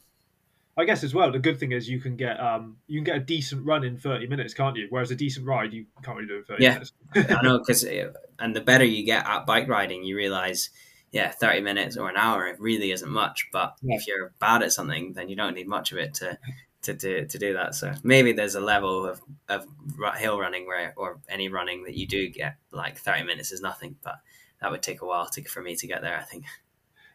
I guess as well, the good thing is you can get um you can get a decent run in thirty minutes, can't you? Whereas a decent ride you can't really do in thirty
Yeah.
minutes.
I know because and the better you get at bike riding, you realize, yeah, thirty minutes or an hour it really isn't much. But
Yeah.
if you're bad at something, then you don't need much of it to to to, to do that. So maybe there's a level of of hill running where or any running that you do get like thirty minutes is nothing, but that would take a while to for me to get there. I think.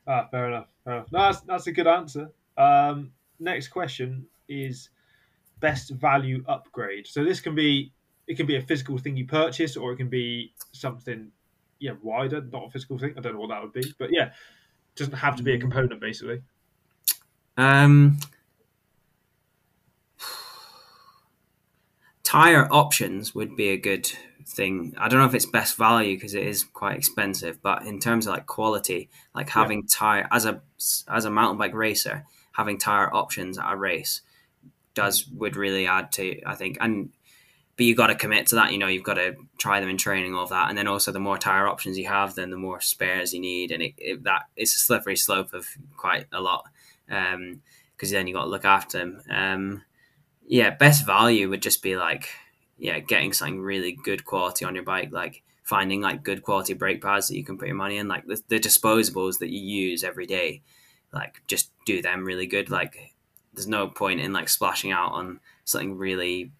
Ah, fair enough. Fair enough. No, that's that's a good answer. Um, next question is best value upgrade. So this can be it can be a physical thing you purchase, or it can be something yeah wider, not a physical thing. I don't know what that would be, but yeah, doesn't have to be a component basically.
Um, tire options would be a good thing. I don't know if it's best value because it is quite expensive, but in terms of like quality, like
Yeah.
having tire as a as a mountain bike racer, having tire options at a race does would really add to I think and. But you've got to commit to that. You know, you've got to try them in training, all of that, and then also the more tire options you have, then the more spares you need, and it, it, that it's a slippery slope of quite a lot. Um, because then you got to look after them. Um, yeah, best value would just be like, yeah, getting something really good quality on your bike, like finding like good quality brake pads that you can put your money in, like the, the disposables that you use every day, like just do them really good. Like, there's no point in like splashing out on something really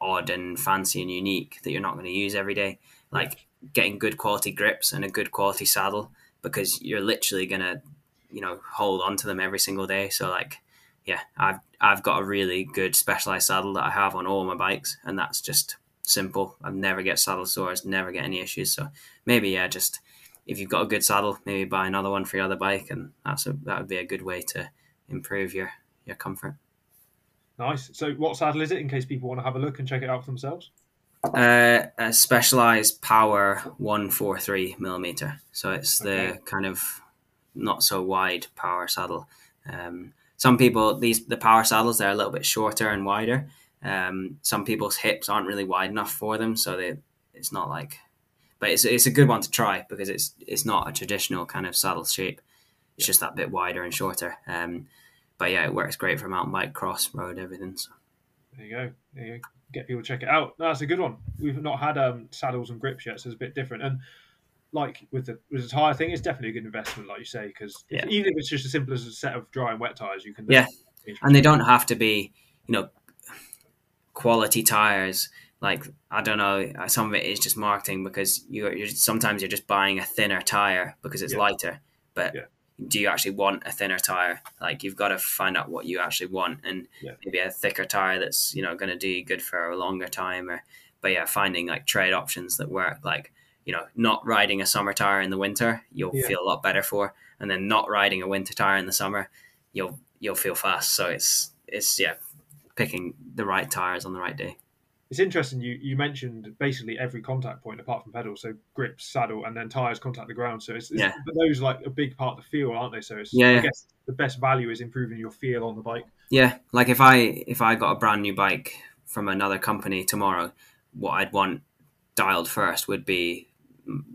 odd and fancy and unique that you're not going to use every day. Like getting good quality grips and a good quality saddle because you're literally going to, you know, hold on to them every single day. So like yeah, I've I've got a really good specialized saddle that I have on all my bikes, and that's just simple. I never get saddle sores, never get any issues. So maybe yeah, just if you've got a good saddle, maybe buy another one for your other bike, and that's a that would be a good way to improve your your comfort.
Nice. So what saddle is it? In case people want to have a look and check it out for themselves.
Uh, a specialized power one four three millimeter. So it's the
Okay.
kind of not so wide power saddle. Um, some people these the power saddles they're a little bit shorter and wider. Um, some people's hips aren't really wide enough for them, so they it's not like. But it's it's a good one to try because it's it's not a traditional kind of saddle shape. It's just that bit wider and shorter. Um, but yeah, it works great for mountain bike, cross, road, everything. So.
There you go. There you go. Get people to check it out. No, that's a good one. We've not had um, saddles and grips yet, so it's a bit different. And like with the with the tire thing, it's definitely a good investment, like you say, because
Yeah.
even if it's just as simple as a set of dry and wet tires, you can.
Yeah. and they don't have to be you know quality tires like i don't know uh, some of it is just marketing because you're, you're sometimes you're just buying a thinner tire because it's
Yeah.
lighter but
Yeah.
do you actually want a thinner tire like you've got to find out what you actually want and
Yeah.
maybe a thicker tire that's you know going to do you good for a longer time or but yeah finding like trade options that work like you know not riding a summer tire in the winter you'll feel a lot better for and then not riding a winter tire in the summer you'll you'll feel fast so it's it's yeah picking the right tires on the right day
It's interesting. You you mentioned basically every contact point apart from pedals, so grips, saddle, and then tires contact the ground. So it's, it's
Yeah.
those like a big part of the feel, aren't they? So it's
Yeah,
I guess the best value is improving your feel on the bike.
yeah like if i if i got a brand new bike from another company tomorrow what i'd want dialed first would be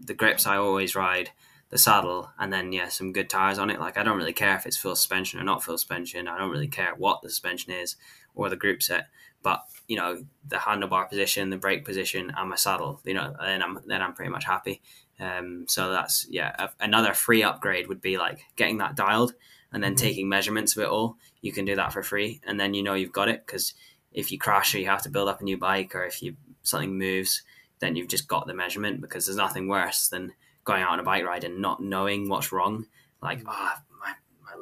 the grips i always ride the saddle and then yeah some good tires on it like i don't really care if it's full suspension or not full suspension i don't really care what the suspension is or the group set but you know the handlebar position the brake position and my saddle you know then i'm then i'm pretty much happy Um, so that's yeah, a, another free upgrade would be like getting that dialed and then
Mhm.
taking measurements of it all. You can do that for free, and then you know you've got it because if you crash or you have to build up a new bike, or if you something moves, then you've just got the measurement because there's nothing worse than going out on a bike ride and not knowing what's wrong. Like, ah, my, my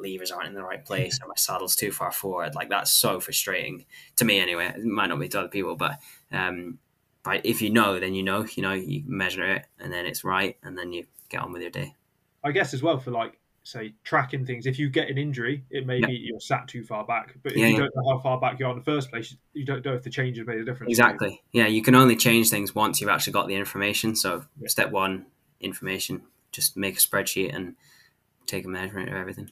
levers aren't in the right place or my saddle's too far forward. Like, that's so frustrating to me anyway. It might not be to other people, but um, but if you know, then you know, you know, you measure it and then it's right and then you get on with your day.
I guess as well for like say tracking things. If you get an injury, it may
Yeah.
be you're sat too far back. But if
Yeah,
you
yeah.
don't know how far back you are in the first place, you don't know if the change has made a difference.
Exactly. Yeah, you can only change things once you've actually got the information. So, step one, information. Just make a spreadsheet and take a measurement of everything.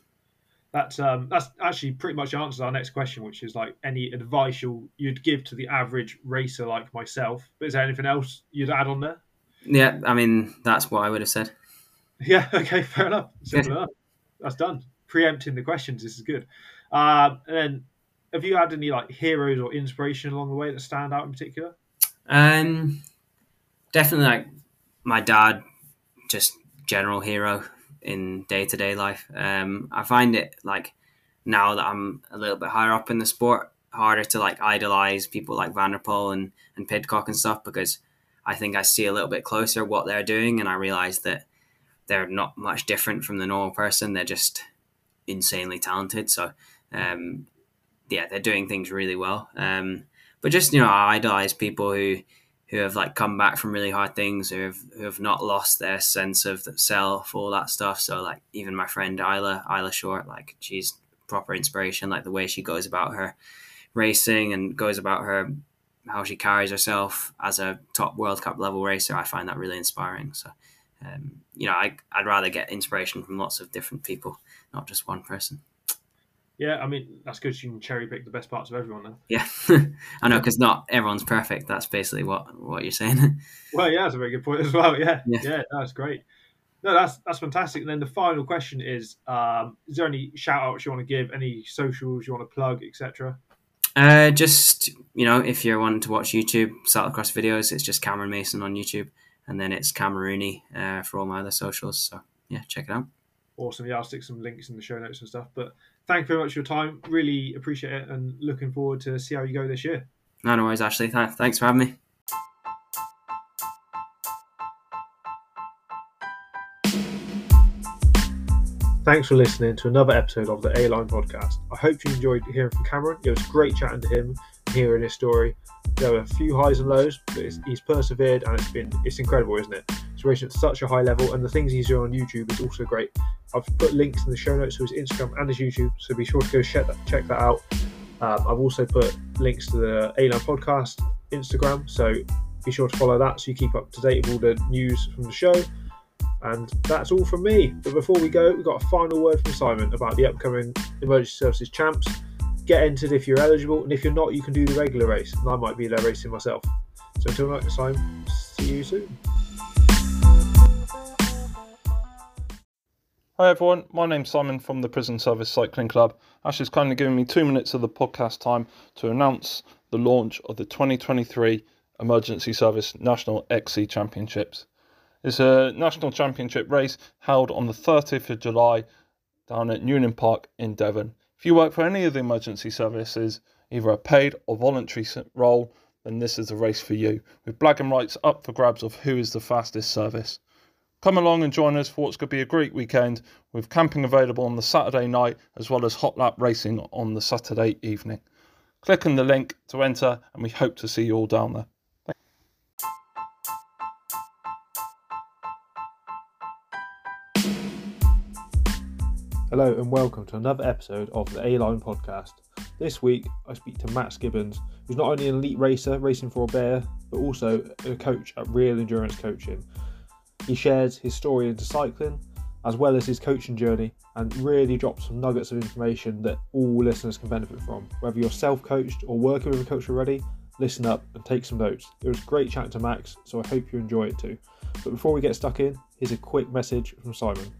That's um that's actually pretty much answers our next question, which is like any advice you you'd give to the average racer like myself. But is there anything else you'd add on there?
Yeah, I mean, that's what I would have said.
Yeah, okay, fair enough. Simple enough. That's done. Preempting the questions. This is good. Um, and then, have you had any like heroes or inspiration along the way that stand out in particular?
Um, definitely like my dad, just general hero in day to day life. Um, I find it like now that I'm a little bit higher up in the sport, harder to like idolize people like van der Poel and and Pidcock and stuff because I think I see a little bit closer what they're doing, and I realize that they're not much different from the normal person. They're just insanely talented. So, um, yeah, they're doing things really well. Um, but just you know, I idolize people who who have like come back from really hard things, who have who have not lost their sense of self, all that stuff. So like even my friend Isla, Isla Short, like she's proper inspiration. Like the way she goes about her racing and goes about her how she carries herself as a top World Cup level racer, I find that really inspiring. So. Um, you know, I, I'd rather get inspiration from lots of different people, not just one person.
Yeah, I mean that's good. You can cherry pick the best parts of everyone. Then.
Yeah, I know because not everyone's perfect. That's basically what what you're saying.
Well, yeah, that's a very good point as well. Yeah,
Yeah.
yeah, that's great. No, that's that's fantastic. And then the final question is: um, Is there any shout outs you want to give? Any socials you want to plug, etc.?
uh, just you know, if you're wanting to watch YouTube cyclocross videos, it's just Cameron Mason on YouTube, and then it's Cameroony uh, for all my other socials. So yeah, check it out.
Awesome. Yeah, I'll stick some links in the show notes and stuff. But thank you very much for your time. Really appreciate it, and looking forward to see how you go this year.
No, no worries, Ashley. Th- thanks for having me.
Thanks for listening to another episode of the A Line podcast. I hope you enjoyed hearing from Cameron. It was great chatting to him and hearing his story. There were a few highs and lows, but it's, he's persevered and it's been it's incredible, isn't it? He's racing at such a high level, and the things he's doing on YouTube is also great. I've put links in the show notes to his Instagram and his YouTube, so be sure to go check that, check that out. Um, I've also put links to the A Line podcast Instagram, so be sure to follow that so you keep up to date with all the news from the show. And that's all from me. But before we go, we've got a final word from Simon about the upcoming Emergency Services Champs. Get entered if you're eligible, and if you're not, you can do the regular race. And I might be there racing myself. So until next time, see you soon.
Hi everyone, my name's Simon from the Prison Service Cycling Club. Ash has kindly given me two minutes of the podcast time to announce the launch of the 2023 Emergency Service National XC Championships. It's a national championship race held on the 30th of July down at Newnham Park in Devon. If you work for any of the emergency services, either a paid or voluntary role, then this is the race for you, with black and whites up for grabs of who is the fastest service. Come along and join us for what's going to be a great weekend with camping available on the Saturday night as well as hot lap racing on the Saturday evening. Click on the link to enter and we hope to see you all down there.
Hello and welcome to another episode of the A Line podcast. This week I speak to Matt Gibbons, who's not only an elite racer racing for a bear, but also a coach at Real Endurance Coaching. He shares his story into cycling as well as his coaching journey and really drops some nuggets of information that all listeners can benefit from. Whether you're self coached or working with a coach already, listen up and take some notes. It was great chatting to Max, so I hope you enjoy it too. But before we get stuck in, here's a quick message from Simon.